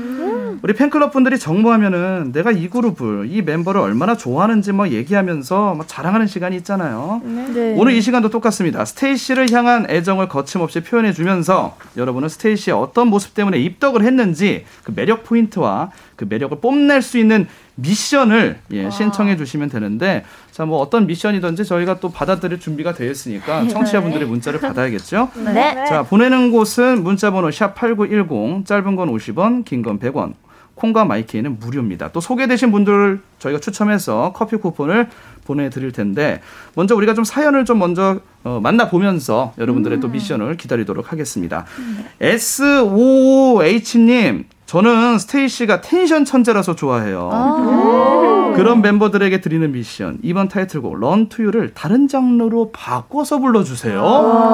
우리 팬클럽 분들이 정모하면은 내가 이 그룹을 이 멤버를 얼마나 좋아하는지 뭐 얘기하면서 막 자랑하는 시간이 있잖아요. 네. 오늘 이 시간도 똑같습니다. 스테이시를 향한 애정을 거침없이 표현해 주면서 여러분은 스테이시의 어떤 모습 때문에 입덕을 했는지 그 매력 포인트와 그 매력을 뽐낼 수 있는 미션을 예, 신청해 주시면 되는데 자 뭐 어떤 미션이든지 저희가 또 받아들일 준비가 되어 있으니까 청취자분들의 문자를 받아야겠죠. 네. 자 보내는 곳은 문자번호 샵 #8910 짧은 건 50원, 긴 건 100원. 콩과 마이케이는 무료입니다. 또 소개되신 분들 저희가 추첨해서 커피 쿠폰을 보내드릴 텐데 먼저 우리가 좀 사연을 좀 먼저 어, 만나보면서 여러분들의 또 미션을 기다리도록 하겠습니다. S55H님 저는 스테이시가 텐션 천재라서 좋아해요. 그런 멤버들에게 드리는 미션 이번 타이틀곡 Run to U를 다른 장르로 바꿔서 불러주세요. 어.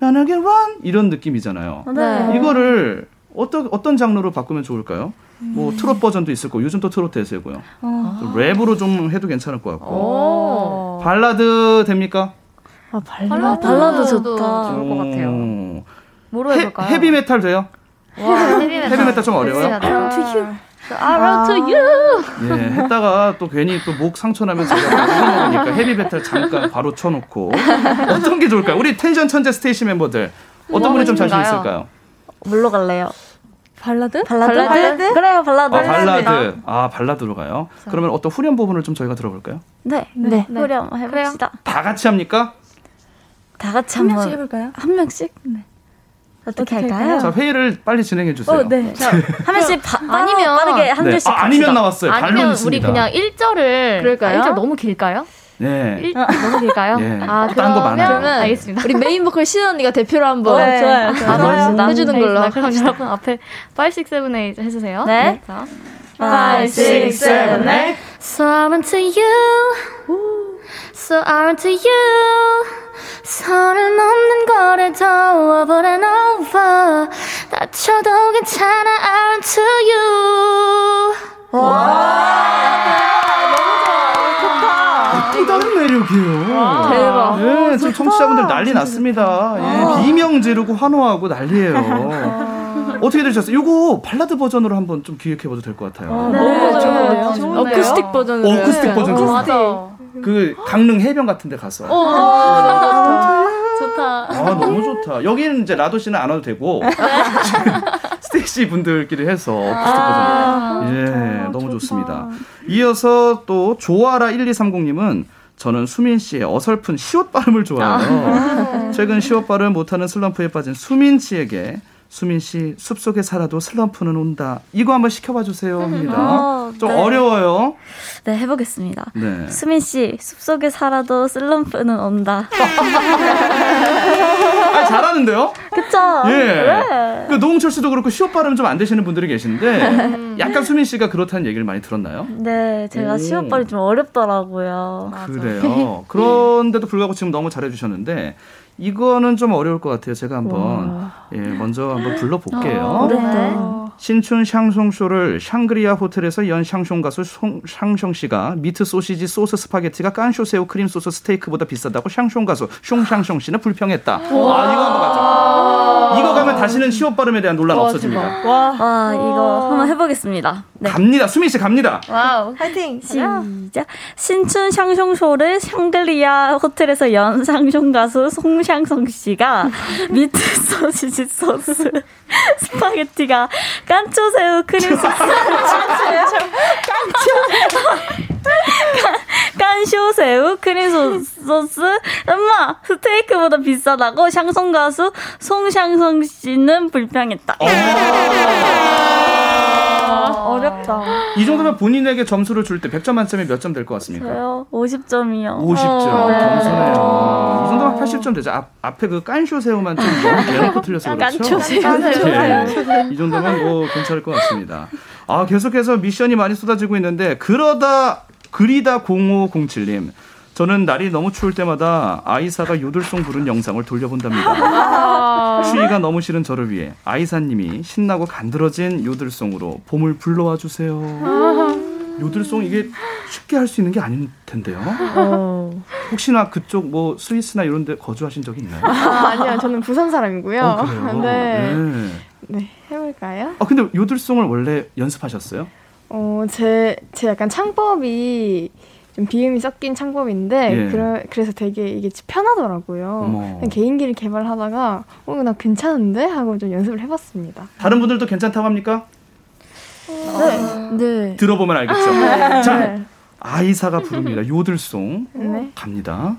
나에게 run 이런 느낌이잖아요. 네. 이거를 어떤 어떤 장르로 바꾸면 좋을까요? 뭐 트롯 버전도 있을 거고 요즘 또 트롯 대세고요. 또 랩으로 좀 해도 괜찮을 것 같고. 오. 발라드 됩니까? 아, 발라드, 발라드 좋다. 좋을 것 같아요. 뭐로 해볼까요? 헤비 메탈 돼요? 와, [LAUGHS] 헤비메탈. 헤비메탈 좀 어려워요? I run to you. 예, 했다가 또 괜히 또 목 상처 나면 제가 먹으니까 헤비 메탈 잠깐 바로 쳐놓고 어떤 게 좋을까요? 우리 텐션 천재 스테이시 멤버들 어떤 분이 좀 자신 있을까요? 뭘로 갈래요? 발라드? 발라드? 발라드? 그래요, 발라드. 아, 발라드. 아, 발라드로 가요. 그러면 어떤 후렴 부분을 좀 저희가 들어볼까요? 네, 네. 후렴 해봅시다. 다 같이 합니까? 다 같이 한 명씩 해볼까요? 한 명씩? 네. 어떻게 할까요? 자, 회의를 빨리 진행해 주세요. 어, 네. 자, 한 명씩 바, 아니면 빠르게 한 네. 줄씩 아, 아니면. 나왔어요. 아니면 우리 있습니다. 그냥 1절을 그럴까요? 아, 1절 너무 길까요? 네. 1, 너무 길까요? 예. 아, 어, 딴거 많아요. 그러면 알겠습니다. 우리 메인 보컬 신원 언니가 대표로 한번 네, 좋아요, 좋아요. 알겠습니다. 해주는 걸로. 알겠습니다. 그럼 여러분 앞에 5, 6, 7, 8 해주세요. 네. 자. 5, 6, 7, 8 So I run to you. So run to you. 선을 넘는 거래도 over and over. 다쳐도 괜찮아. Run to you. 또 다른 매력이에요. 대박. 네, 지금 청취자분들 난리 났습니다. 예, 비명 지르고 환호하고 난리예요. 어떻게 들으셨어요? 이거 발라드 버전으로 한번 좀 기획해봐도 될 것 같아요. 너무 좋은데요? 좋은데요? 어쿠스틱 버전으로. 어쿠스틱 버전 좋습니다. 맞아. 그 강릉 해변 같은 데 가서. 좋다. 아, 너무 좋다. 여기는 이제 라도 씨는 안 와도 되고. [LAUGHS] 스테이시 분들끼리 해서 버전. 예, 너무 좋습니다. 이어서 또 조아라 1230님은 저는 수민 씨의 어설픈 시옷 발음을 좋아해요. 최근 시옷 발음 못하는 슬럼프에 빠진 수민 씨에게 수민 씨 숲속에 살아도 슬럼프는 온다. 이거 한번 시켜봐 주세요 합니다. 어, 좀 네. 어려워요. 네, 해보겠습니다. 네. 수민 씨, 숲속에 살아도 슬럼프는 온다. [LAUGHS] 아, 잘하는데요? 그쵸? 예. 네. 그 노홍철 씨도 그렇고 시옷 발음 좀 안 되시는 분들이 계신데 약간 수민 씨가 그렇다는 얘기를 많이 들었나요? 네, 제가 오. 시옷발이 좀 어렵더라고요. 그래요. 그런데도 불구하고 지금 너무 잘해주셨는데 이거는 좀 어려울 것 같아요. 제가 한번 예, 먼저 한번 불러볼게요. 네. 신춘 샹송쇼를 샹그리아 호텔에서 연 샹송 가수 송, 샹숑 씨가 미트 소시지 소스 스파게티가 깐쇼 새우 크림 소스 스테이크보다 비싸다고 샹숑 가수 숑샹숑 씨는 불평했다. 아 이거 한번 가죠. 이거 가면 다시는 시옷 발음에 대한 논란 없어집니다. 와, 와, 이거 한번 해보겠습니다. 네. 갑니다. 수민 씨 갑니다. wow. 화이팅! 시작. 신춘 샹숑쇼를 샹글리아 호텔에서 연 샹숑 가수 송샹성 씨가 [LAUGHS] 미트 소시지 소스 스파게티가 깐초새우 크림 소스 깐쇼새우 크림 소- 소스 엄마 스테이크보다 비싸다고 샹송 가수 송샹성 씨는 불평했다. 어렵다. 이 정도면 본인에게 점수를 줄 때 100점 만점에 몇 점 될 것 같습니까? 저요 50점이요. 50점. 네. 겸손해요. 이 정도면 80점 되죠. 앞, 앞에 그 깐쇼 새우만 좀 너무 [LAUGHS] 대놓고 틀려서 그렇죠. 깐쇼 새우. 예. 이 정도면 뭐 괜찮을 것 같습니다. 아, 계속해서 미션이 많이 쏟아지고 있는데 그러다 그리다 0507님. 저는 날이 너무 추울 때마다 아이사가 요들송 부른 영상을 돌려본답니다. [LAUGHS] 추위가 너무 싫은 저를 위해 아이사님이 신나고 간드러진 요들송으로 봄을 불러와 주세요. 요들송 이게 쉽게 할 수 있는 게 아닐 텐데요. 혹시나 그쪽 뭐 스위스나 이런 데 거주하신 적이 있나요? 아, 아니요, 저는 부산 사람이고요. 어? [LAUGHS] 네. 네. 네, 해볼까요? 아, 근데 요들송을 원래 연습하셨어요? 어, 제, 제 약간 창법이 좀 비음이 섞인 창법인데, 예. 그러, 그래서 되게 이게 편하더라고요. 어머. 그냥 개인기를 개발하다가, 어, 나 괜찮은데? 하고 좀 연습을 해봤습니다. 다른 분들도 괜찮다고 합니까? 네. 네. 들어보면 알겠죠. 네. 자, 아이사가 부릅니다. 요들송 네. 갑니다.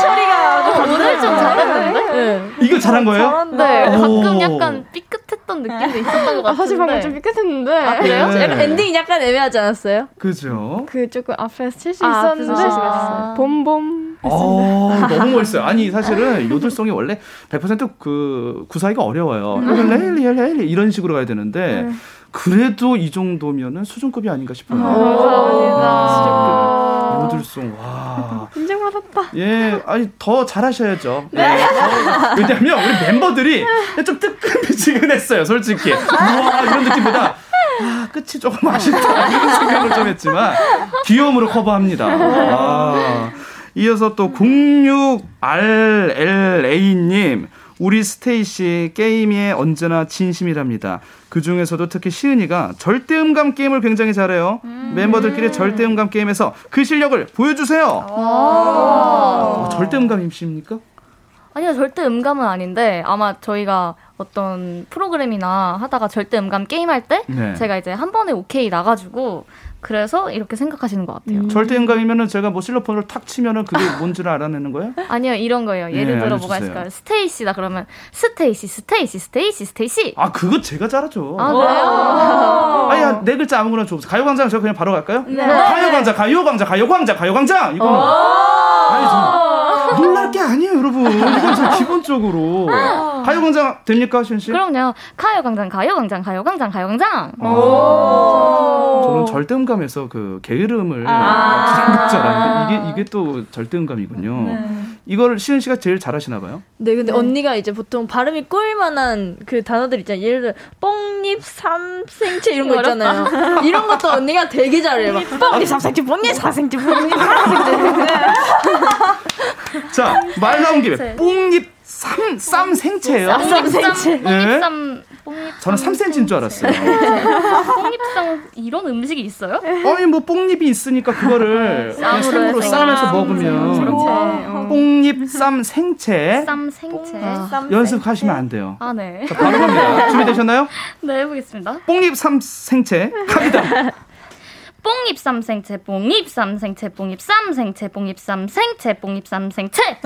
처리가 오늘 좀 잘했는데? 네. 이거 잘한 거예요? 네, 오. 가끔 약간 삐끗했던 느낌도 있었던 것. 아, 사실 방금 좀 삐끗했는데. 아, 그래요? 네. 엔딩이 약간 애매하지 않았어요? 그죠? 그 조금 앞에서 칠수 아, 앞에서 있었는데. 칠 수가 있어요. 봄봄. 어, 너무 멋있어요. 아니, 사실은 요들송이 원래 100%그 구사하기가 어려워요. 레일리, 레일리 이런 식으로 가야 되는데, 그래도 이 정도면은 수준급이 아닌가 싶어요. 감사합니다. 요들송 와. [LAUGHS] 인정받았다. 예, 아니 더 잘하셔야죠. 네. 더- 왜냐면 우리 멤버들이 좀 뜨끈미지근했어요, 솔직히. 우와 이런 느낌보다 아 끝이 조금 아쉽다 이런 생각을 좀 했지만 귀여움으로 커버합니다. 아, 이어서 또 06RLA님 우리 스테이시 게임에 언제나 진심이랍니다. 그 중에서도 특히 시은이가 절대음감 게임을 굉장히 잘해요. 멤버들끼리 절대음감 게임에서 그 실력을 보여주세요. 어, 절대음감이십니까? 아니요, 절대 음감은 아닌데 아마 저희가 어떤 프로그램이나 하다가 절대 음감 게임 할 때 네. 제가 이제 한 번에 오케이 나가지고 그래서 이렇게 생각하시는 것 같아요. 절대 음감이면은 제가 뭐 실로폰으로 탁 치면은 그게 뭔지를 알아내는 거예요? [LAUGHS] 아니요, 이런 거예요. 예를 네, 들어 뭐가. 있을까요? 스테이시다 그러면 스테이시, 스테이시, 스테이시, 스테이시. 아 그거 제가 잘하죠. 아, 그래요? 아니 한네 글자 아무거나 줘보세요. 가요광장 저 그냥 바로 갈까요? 네. 가요광장, 가요광장, 가요광장, 가요광장 이거는 아니 저 놀랄 게 아니에요, 여러분. 이건 저 기본적으로 가요광장 됩니까, 시은 씨? 그럼요. 가요광장, 가요광장, 가요광장, 가요광장. 저는 절대음감에서 그 게으름을 아. 생각 줄 알았는데 이게 이게 또 절대음감이군요. 네. 이걸 시은 씨가 제일 잘하시나 봐요. 네, 근데 언니가 이제 보통 발음이 꼬일 만한 그 단어들 있잖아요. 예를 들어 뽕잎 삼생채 이런 거. 있잖아요. 이런 것도 언니가 되게 잘해요. 막 뽕잎 삼생채, 뽕잎 사생채, 뽕잎 삼생채. 자, 말 나온 김에 네. 뽕잎 삼, 쌈 생채예요. 뽕잎쌈, 네. 뽕잎쌈, 뽕잎. 저는 3cm인 줄 알았어요. 뽕잎쌈 이런 음식이 있어요? 아니 뭐 뽕잎이 있으니까 그거를 쌈으로. 싸면서 쌈, 먹으면 생채. 뽕잎 쌈 생채 쌈 생채. 연습하시면 안 돼요. 아 네. 자, 바로 갑니다. 준비되셨나요? [LAUGHS] 네 해보겠습니다. 뽕잎 쌈 생채 갑니다. 뽕잎쌈 생채, 뽕잎쌈 생채, 뽕잎쌈 생채, 뽕잎쌈 생채, 뽕잎쌈 생채.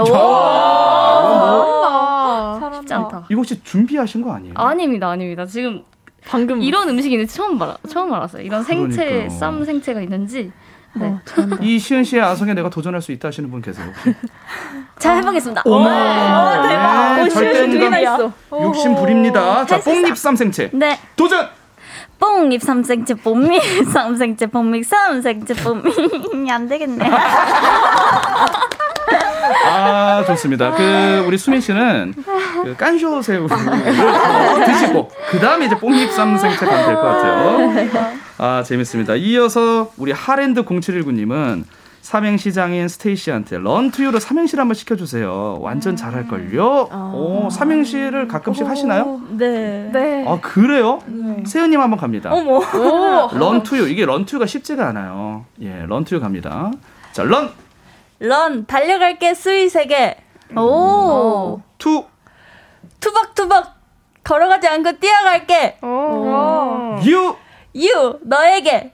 잘한다. 쉽지 않다. 이거 혹시 준비하신 거 아니에요? 아닙니다, 아닙니다. 지금 방금 이런 음식이 있는지 처음 알 처음 알았어요. 이런 생채, 그러니까요. 쌈 생채가 있는지. 네. 이 시은 씨의 아성에 내가 도전할 수 있다 하시는 분 계세요? 잘 [LAUGHS] 해보겠습니다. 대박. 네, 오, 절대 시은 씨 두개나 음감 있어. 욕심 부립니다. 자, 뽕잎 쌈 생채 네. 도전. 뽕잎 삼생채, 뽕잎 삼생채, 뽕잎 삼생채, 뽕잎 안 되겠네. [LAUGHS] 아 좋습니다. 그 우리 수민 씨는 그 깐쇼 새우를 [LAUGHS] 드시고 그 다음에 이제 뽕잎 쌈 생채 가면 될 것 같아요. 아 재밌습니다. 이어서 우리 하랜드 0719님은 삼행시장인 스테이시한테 런투유로 삼행시를 한번 시켜주세요. 완전 잘할걸요. 오 삼행시를 가끔씩 하시나요? 네. 네. 아 그래요? 세은님 한번 갑니다. 어머. 오. 런투유 이게 런투유가 쉽지가 않아요. 예, 런투유 갑니다. 자, 런 run 달려갈게 스윗에게. 오. 투 투박투박 걸어가지 않고 뛰어갈게. 유. you 너에게.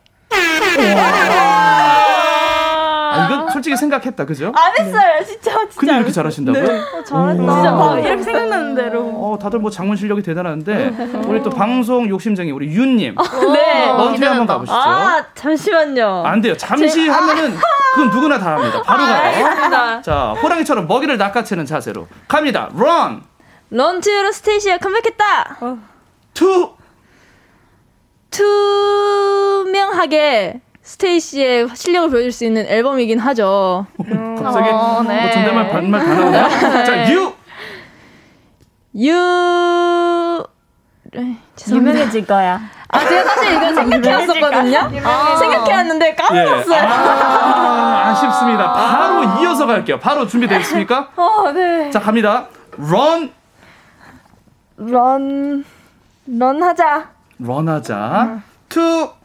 아, 이거 솔직히 생각했다, 그죠? 안 했어요, 진짜 진짜. 근데 이렇게 잘하신다고요? 네. 어, 잘한다. 오. 진짜 막 이렇게 생각나는 대로. 어, 다들 뭐 작문 실력이 대단한데 우리 또 방송 욕심쟁이 우리 윤님 네. RUN2U 한번 가보시죠. 아 잠시만요. 안 돼요. 잠시 제- 하면은 그건 누구나 다 합니다. 바로 아, 가요. 알겠습니다. 자, 호랑이처럼 먹이를 낚아채는 자세로 갑니다. 런, RUN2U로 스테이시가 컴백했다. 투, 투명하게 스테이시의 실력을 보여줄 수 있는 앨범이긴 하죠. 갑자기 어, 네. 뭐 존댓말 반말 다 나오나요? [LAUGHS] 자, 유, 유 유명해질 거야. 아 제가 사실 이걸 생각해왔었거든요. 아. 생각해왔는데 까먹었어요. 예. 아, 아쉽습니다. 바로 이어서 갈게요. 바로 준비되셨습니까? 어, 네. 자, 갑니다. 런, run, run 하자. run 하자. 투,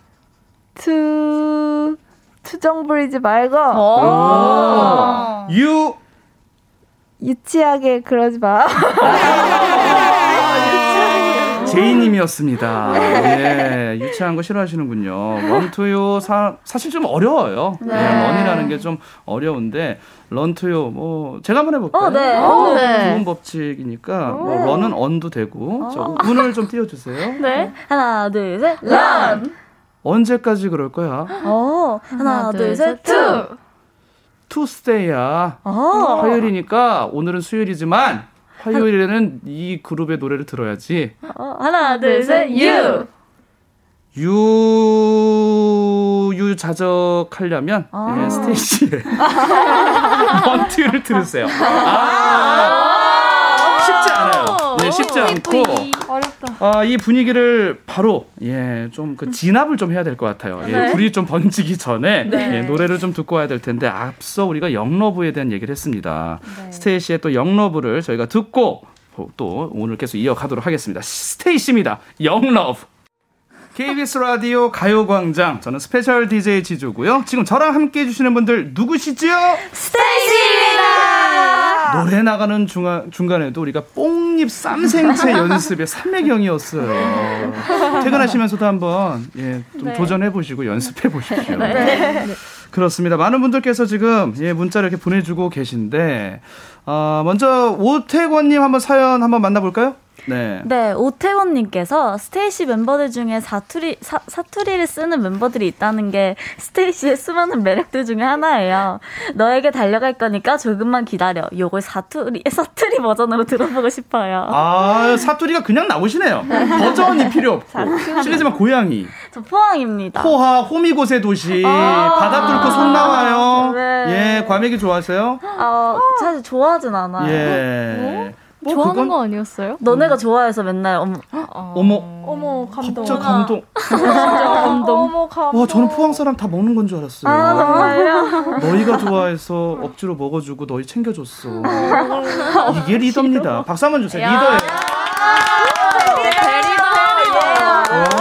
투, 투정 부리지 말고. 오. 유, 유치하게 그러지 마. [LAUGHS] 제이님이었습니다. 예, 유치한 거 싫어하시는군요. 런투요 사, 사실 좀 어려워요. 네. 네, 런이라는 게 좀 어려운데 런투요 뭐 제가 한번 해볼까요? 어, 네. 어, 네. 좋은 법칙이니까 뭐 런은 언도 되고 저 운을 좀 띄워주세요. 네. 하나, 둘, 셋. 런. 언제까지 그럴 거야? 어. 하나, 둘, 셋. 투. Tuesday야. 어. 화요일이니까 오늘은 수요일이지만 화요일에는 이 그룹의 노래를 들어야지. 어, 하나, 둘, 셋. 유. 유 유 자적하려면 아. 예, 스테이시의 RUN2U를 [LAUGHS] [LAUGHS] 들으세요. 아. 예, 쉽지 않고 어렵다. 아, 이 분위기를 바로 예, 좀 그 진압을 좀 해야 될 것 같아요. 예, 네. 불이 좀 번지기 전에 네. 예, 노래를 좀 듣고 와야 될 텐데 앞서 우리가 Young Luv에 대한 얘기를 했습니다. 스테이시의 또 Young Luv를 저희가 듣고 또 오늘 계속 이어가도록 하겠습니다. 스테이시입니다. Young Luv. KBS 라디오 가요광장 저는 special DJ 지조고요. 지금 저랑 함께 해주시는 분들 누구시지요? 스테이시입니다. 노래 나가는 중간, 중간에도 우리가 뽕잎 쌈생채 [LAUGHS] 연습의 삼매경이었어요. 퇴근하시면서도 한번 예, 좀 네. 도전해 보시고 연습해 보십시오. 네. 그렇습니다. 많은 분들께서 지금 예, 문자를 이렇게 보내주고 계신데 어, 먼저 오태권님 한번 사연 한번 만나볼까요? 네. 네, 오태원님께서 스테이시 멤버들 중에 사투리, 사, 사투리를 쓰는 멤버들이 있다는 게 스테이시의 수많은 매력들 중에 하나예요. 너에게 달려갈 거니까 조금만 기다려. 요걸 사투리, [LAUGHS] 사투리 버전으로 들어보고 싶어요. 아 사투리가 그냥 나오시네요. 버전이 필요 없고 실례지만 고양이 저 포항입니다. 포하 호미곶의 도시 아. 바다 뚫고 손 나와요. 네. 예 과메기 좋아하세요? 어, 사실 좋아하진 않아요. 예. 뭐 좋아하는 그건- 거 아니었어요? 너네가 좋아해서 맨날 어머, 어머 어머 감동. 진짜 감동. [LAUGHS] 진짜 감동. 어머 감동. 와 저는 포항 사람 다 먹는 건 줄 알았어요. 아, 정말요? 너희가 좋아해서 억지로 먹어주고 너희 챙겨줬어. 이게 리더입니다. 박수 한번 주세요. 리더예요.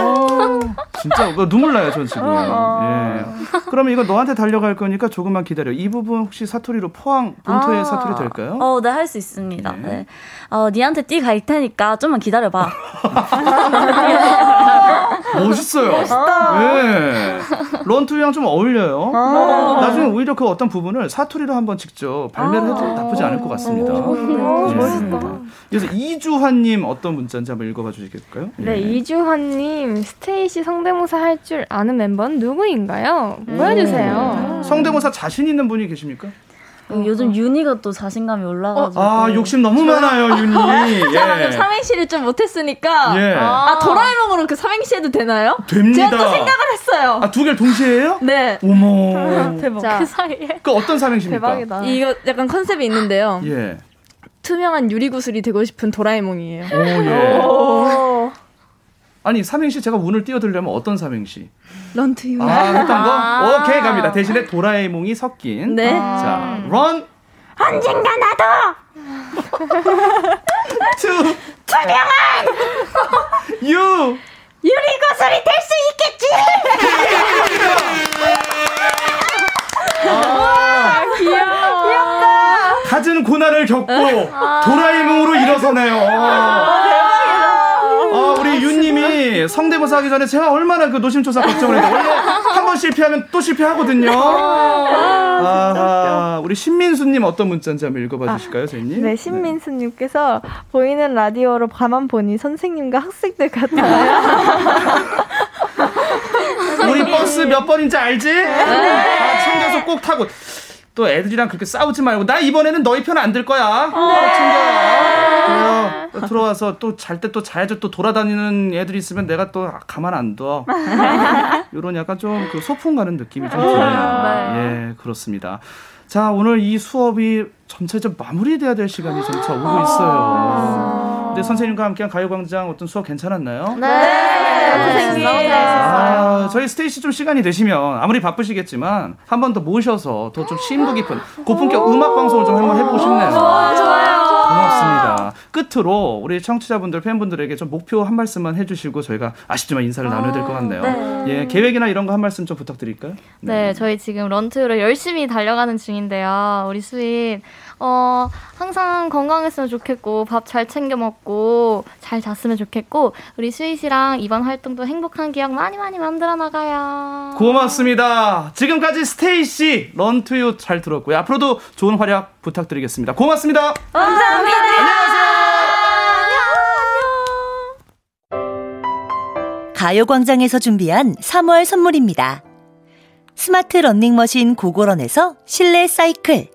어, 진짜 뭐 눈물 나요, 전 지금. 예. 그러면 이거 너한테 달려갈 거니까 조금만 기다려. 이 부분 혹시 사투리로 포항 본토의 아. 사투리 될까요? 어, 네, 할 수 있습니다. 네. 어, 니한테 띠 갈 테니까 좀만 기다려봐. [LAUGHS] 멋있어요. 멋있다. 예. 런투랑 좀 어울려요. 아. 나중에 오히려 그 어떤 부분을 사투리로 한번 직접 발매를 해도 나쁘지 않을 것 같습니다. 오, 예. 멋있다. 그래서 이주환님 어떤 문자인지 한번 읽어봐 주시겠을까요? 네, 이주환님, 스테이시 성대모사 할 줄 아는 멤버는 누구인가요? 보여주세요. 성대모사 자신 있는 분이 계십니까? 어, 요즘 윤희가 또 자신감이 올라가지고. 아 욕심 너무 많아요 윤이. 예. 삼행시를 좀 못했으니까. 예. 아, 도라에몽으로 그 삼행시 해도 되나요? 됩니다. 제가 또 생각을 했어요. 아두 개를 동시에 해요? 네. 어머. 대박. 자, 그 사이에. 그 어떤 삼행시입니까? 이거 약간 컨셉이 있는데요. 예. 투명한 유리구슬이 되고 싶은 도라에몽이에요. 오 예. 오. 아니 삼행시 제가 운을 띄워드리려면 어떤 삼행시? RUN2U. 아 했던 거? 오 갑니다. 대신에 도라에몽이 섞인. 네. 자 런. 언젠가 나도 [LAUGHS] 투. 투명한 유. 유리구슬이 될 수 있겠지. 아, 귀여워. 귀엽다. 갖은 고난을 겪고 도라에몽으로 일어서네요. 아, 우리 성대모사 하기 전에 제가 얼마나 그 노심초사 걱정을 했는데 원래 한 번 실패하면 또 실패하거든요. 아, 우리 신민수님 어떤 문자인지 한번 읽어봐 주실까요, 선생님? 네, 신민수님께서 보이는 라디오로 가만 보니 선생님과 학생들 같아요. [LAUGHS] 우리 버스 몇 번인지 알지? 다 챙겨서 꼭 타고. 또 애들이랑 그렇게 싸우지 말고 나 이번에는 너희 편 안 들 거야. 꼭 챙겨. 또 들어와서 또 잘 때 또 자야죠. 또 돌아다니는 애들이 있으면 내가 또 가만 안 둬. [LAUGHS] 이런 약간 좀 그 소풍 가는 느낌이 좀 드네요. 예, 그렇습니다. 자, 오늘 이 수업이 전체적 마무리돼야 될 시간이 점차 오고 있어요. 근데 선생님과 함께한 가요광장 어떤 수업 괜찮았나요? 선생님. 아, 저희 스테이시 좀 시간이 되시면 아무리 바쁘시겠지만 한 번 더 모셔서 더 좀 심도 깊은 고품격 음악 방송을 좀 한번 해보고 싶네요. 고맙습니다. 끝으로 우리 청취자분들 팬분들에게 좀 목표 한 말씀만 해주시고 저희가 아쉽지만 인사를 나눠야 될 것 같네요. 네. 예, 계획이나 이런 거 한 말씀 좀 부탁드릴까요? 네, 저희 지금 런투를 열심히 달려가는 중인데요. 우리 수입, 어, 항상 건강했으면 좋겠고, 밥 잘 챙겨 먹고, 잘 잤으면 좋겠고, 우리 수윗이랑 이번 활동도 행복한 기억 많이 많이 만들어 나가요. 고맙습니다. 지금까지 스테이시 RUN2U 잘 들었고요. 앞으로도 좋은 활약 부탁드리겠습니다. 고맙습니다. 감사합니다. 가요광장에서 준비한 3월 선물입니다. 스마트 러닝머신 고고런에서 실내 사이클.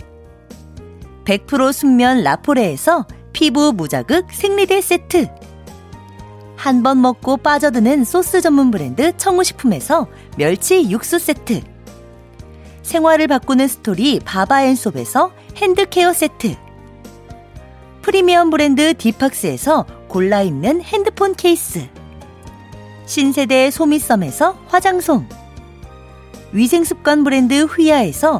100% 순면 라포레에서 피부 무자극 생리대 세트. 한 번 먹고 빠져드는 소스 전문 브랜드 청우식품에서 멸치 육수 세트. 생활을 바꾸는 스토리 바바앤솝에서 핸드케어 세트. 프리미엄 브랜드 디팍스에서 골라 입는 핸드폰 케이스. 신세대 소미썸에서 화장솜. 위생습관 브랜드 휘하에서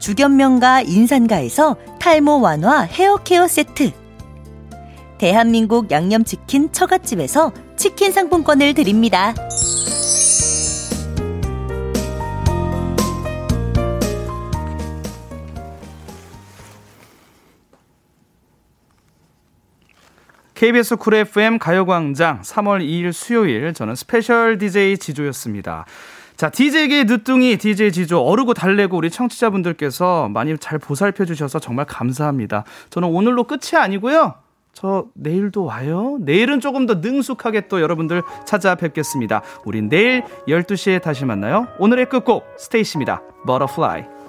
죽염명가 인산가에서 탈모 완화 헤어 케어 세트. 대한민국 양념치킨 처갓집에서 치킨 상품권을 드립니다. KBS 쿨 FM 가요광장 3월 2일 수요일 저는 스페셜 DJ 지조였습니다. 자, DJ계 늦둥이 DJ 지조 어르고 달래고 우리 청취자분들께서 많이 잘 보살펴 주셔서 정말 감사합니다. 저는 오늘로 끝이 아니고요. 저 내일도 와요. 내일은 조금 더 능숙하게 또 여러분들 찾아뵙겠습니다. 우린 내일 12시에 다시 만나요. 오늘의 끝곡 스테이시입니다. Butterfly.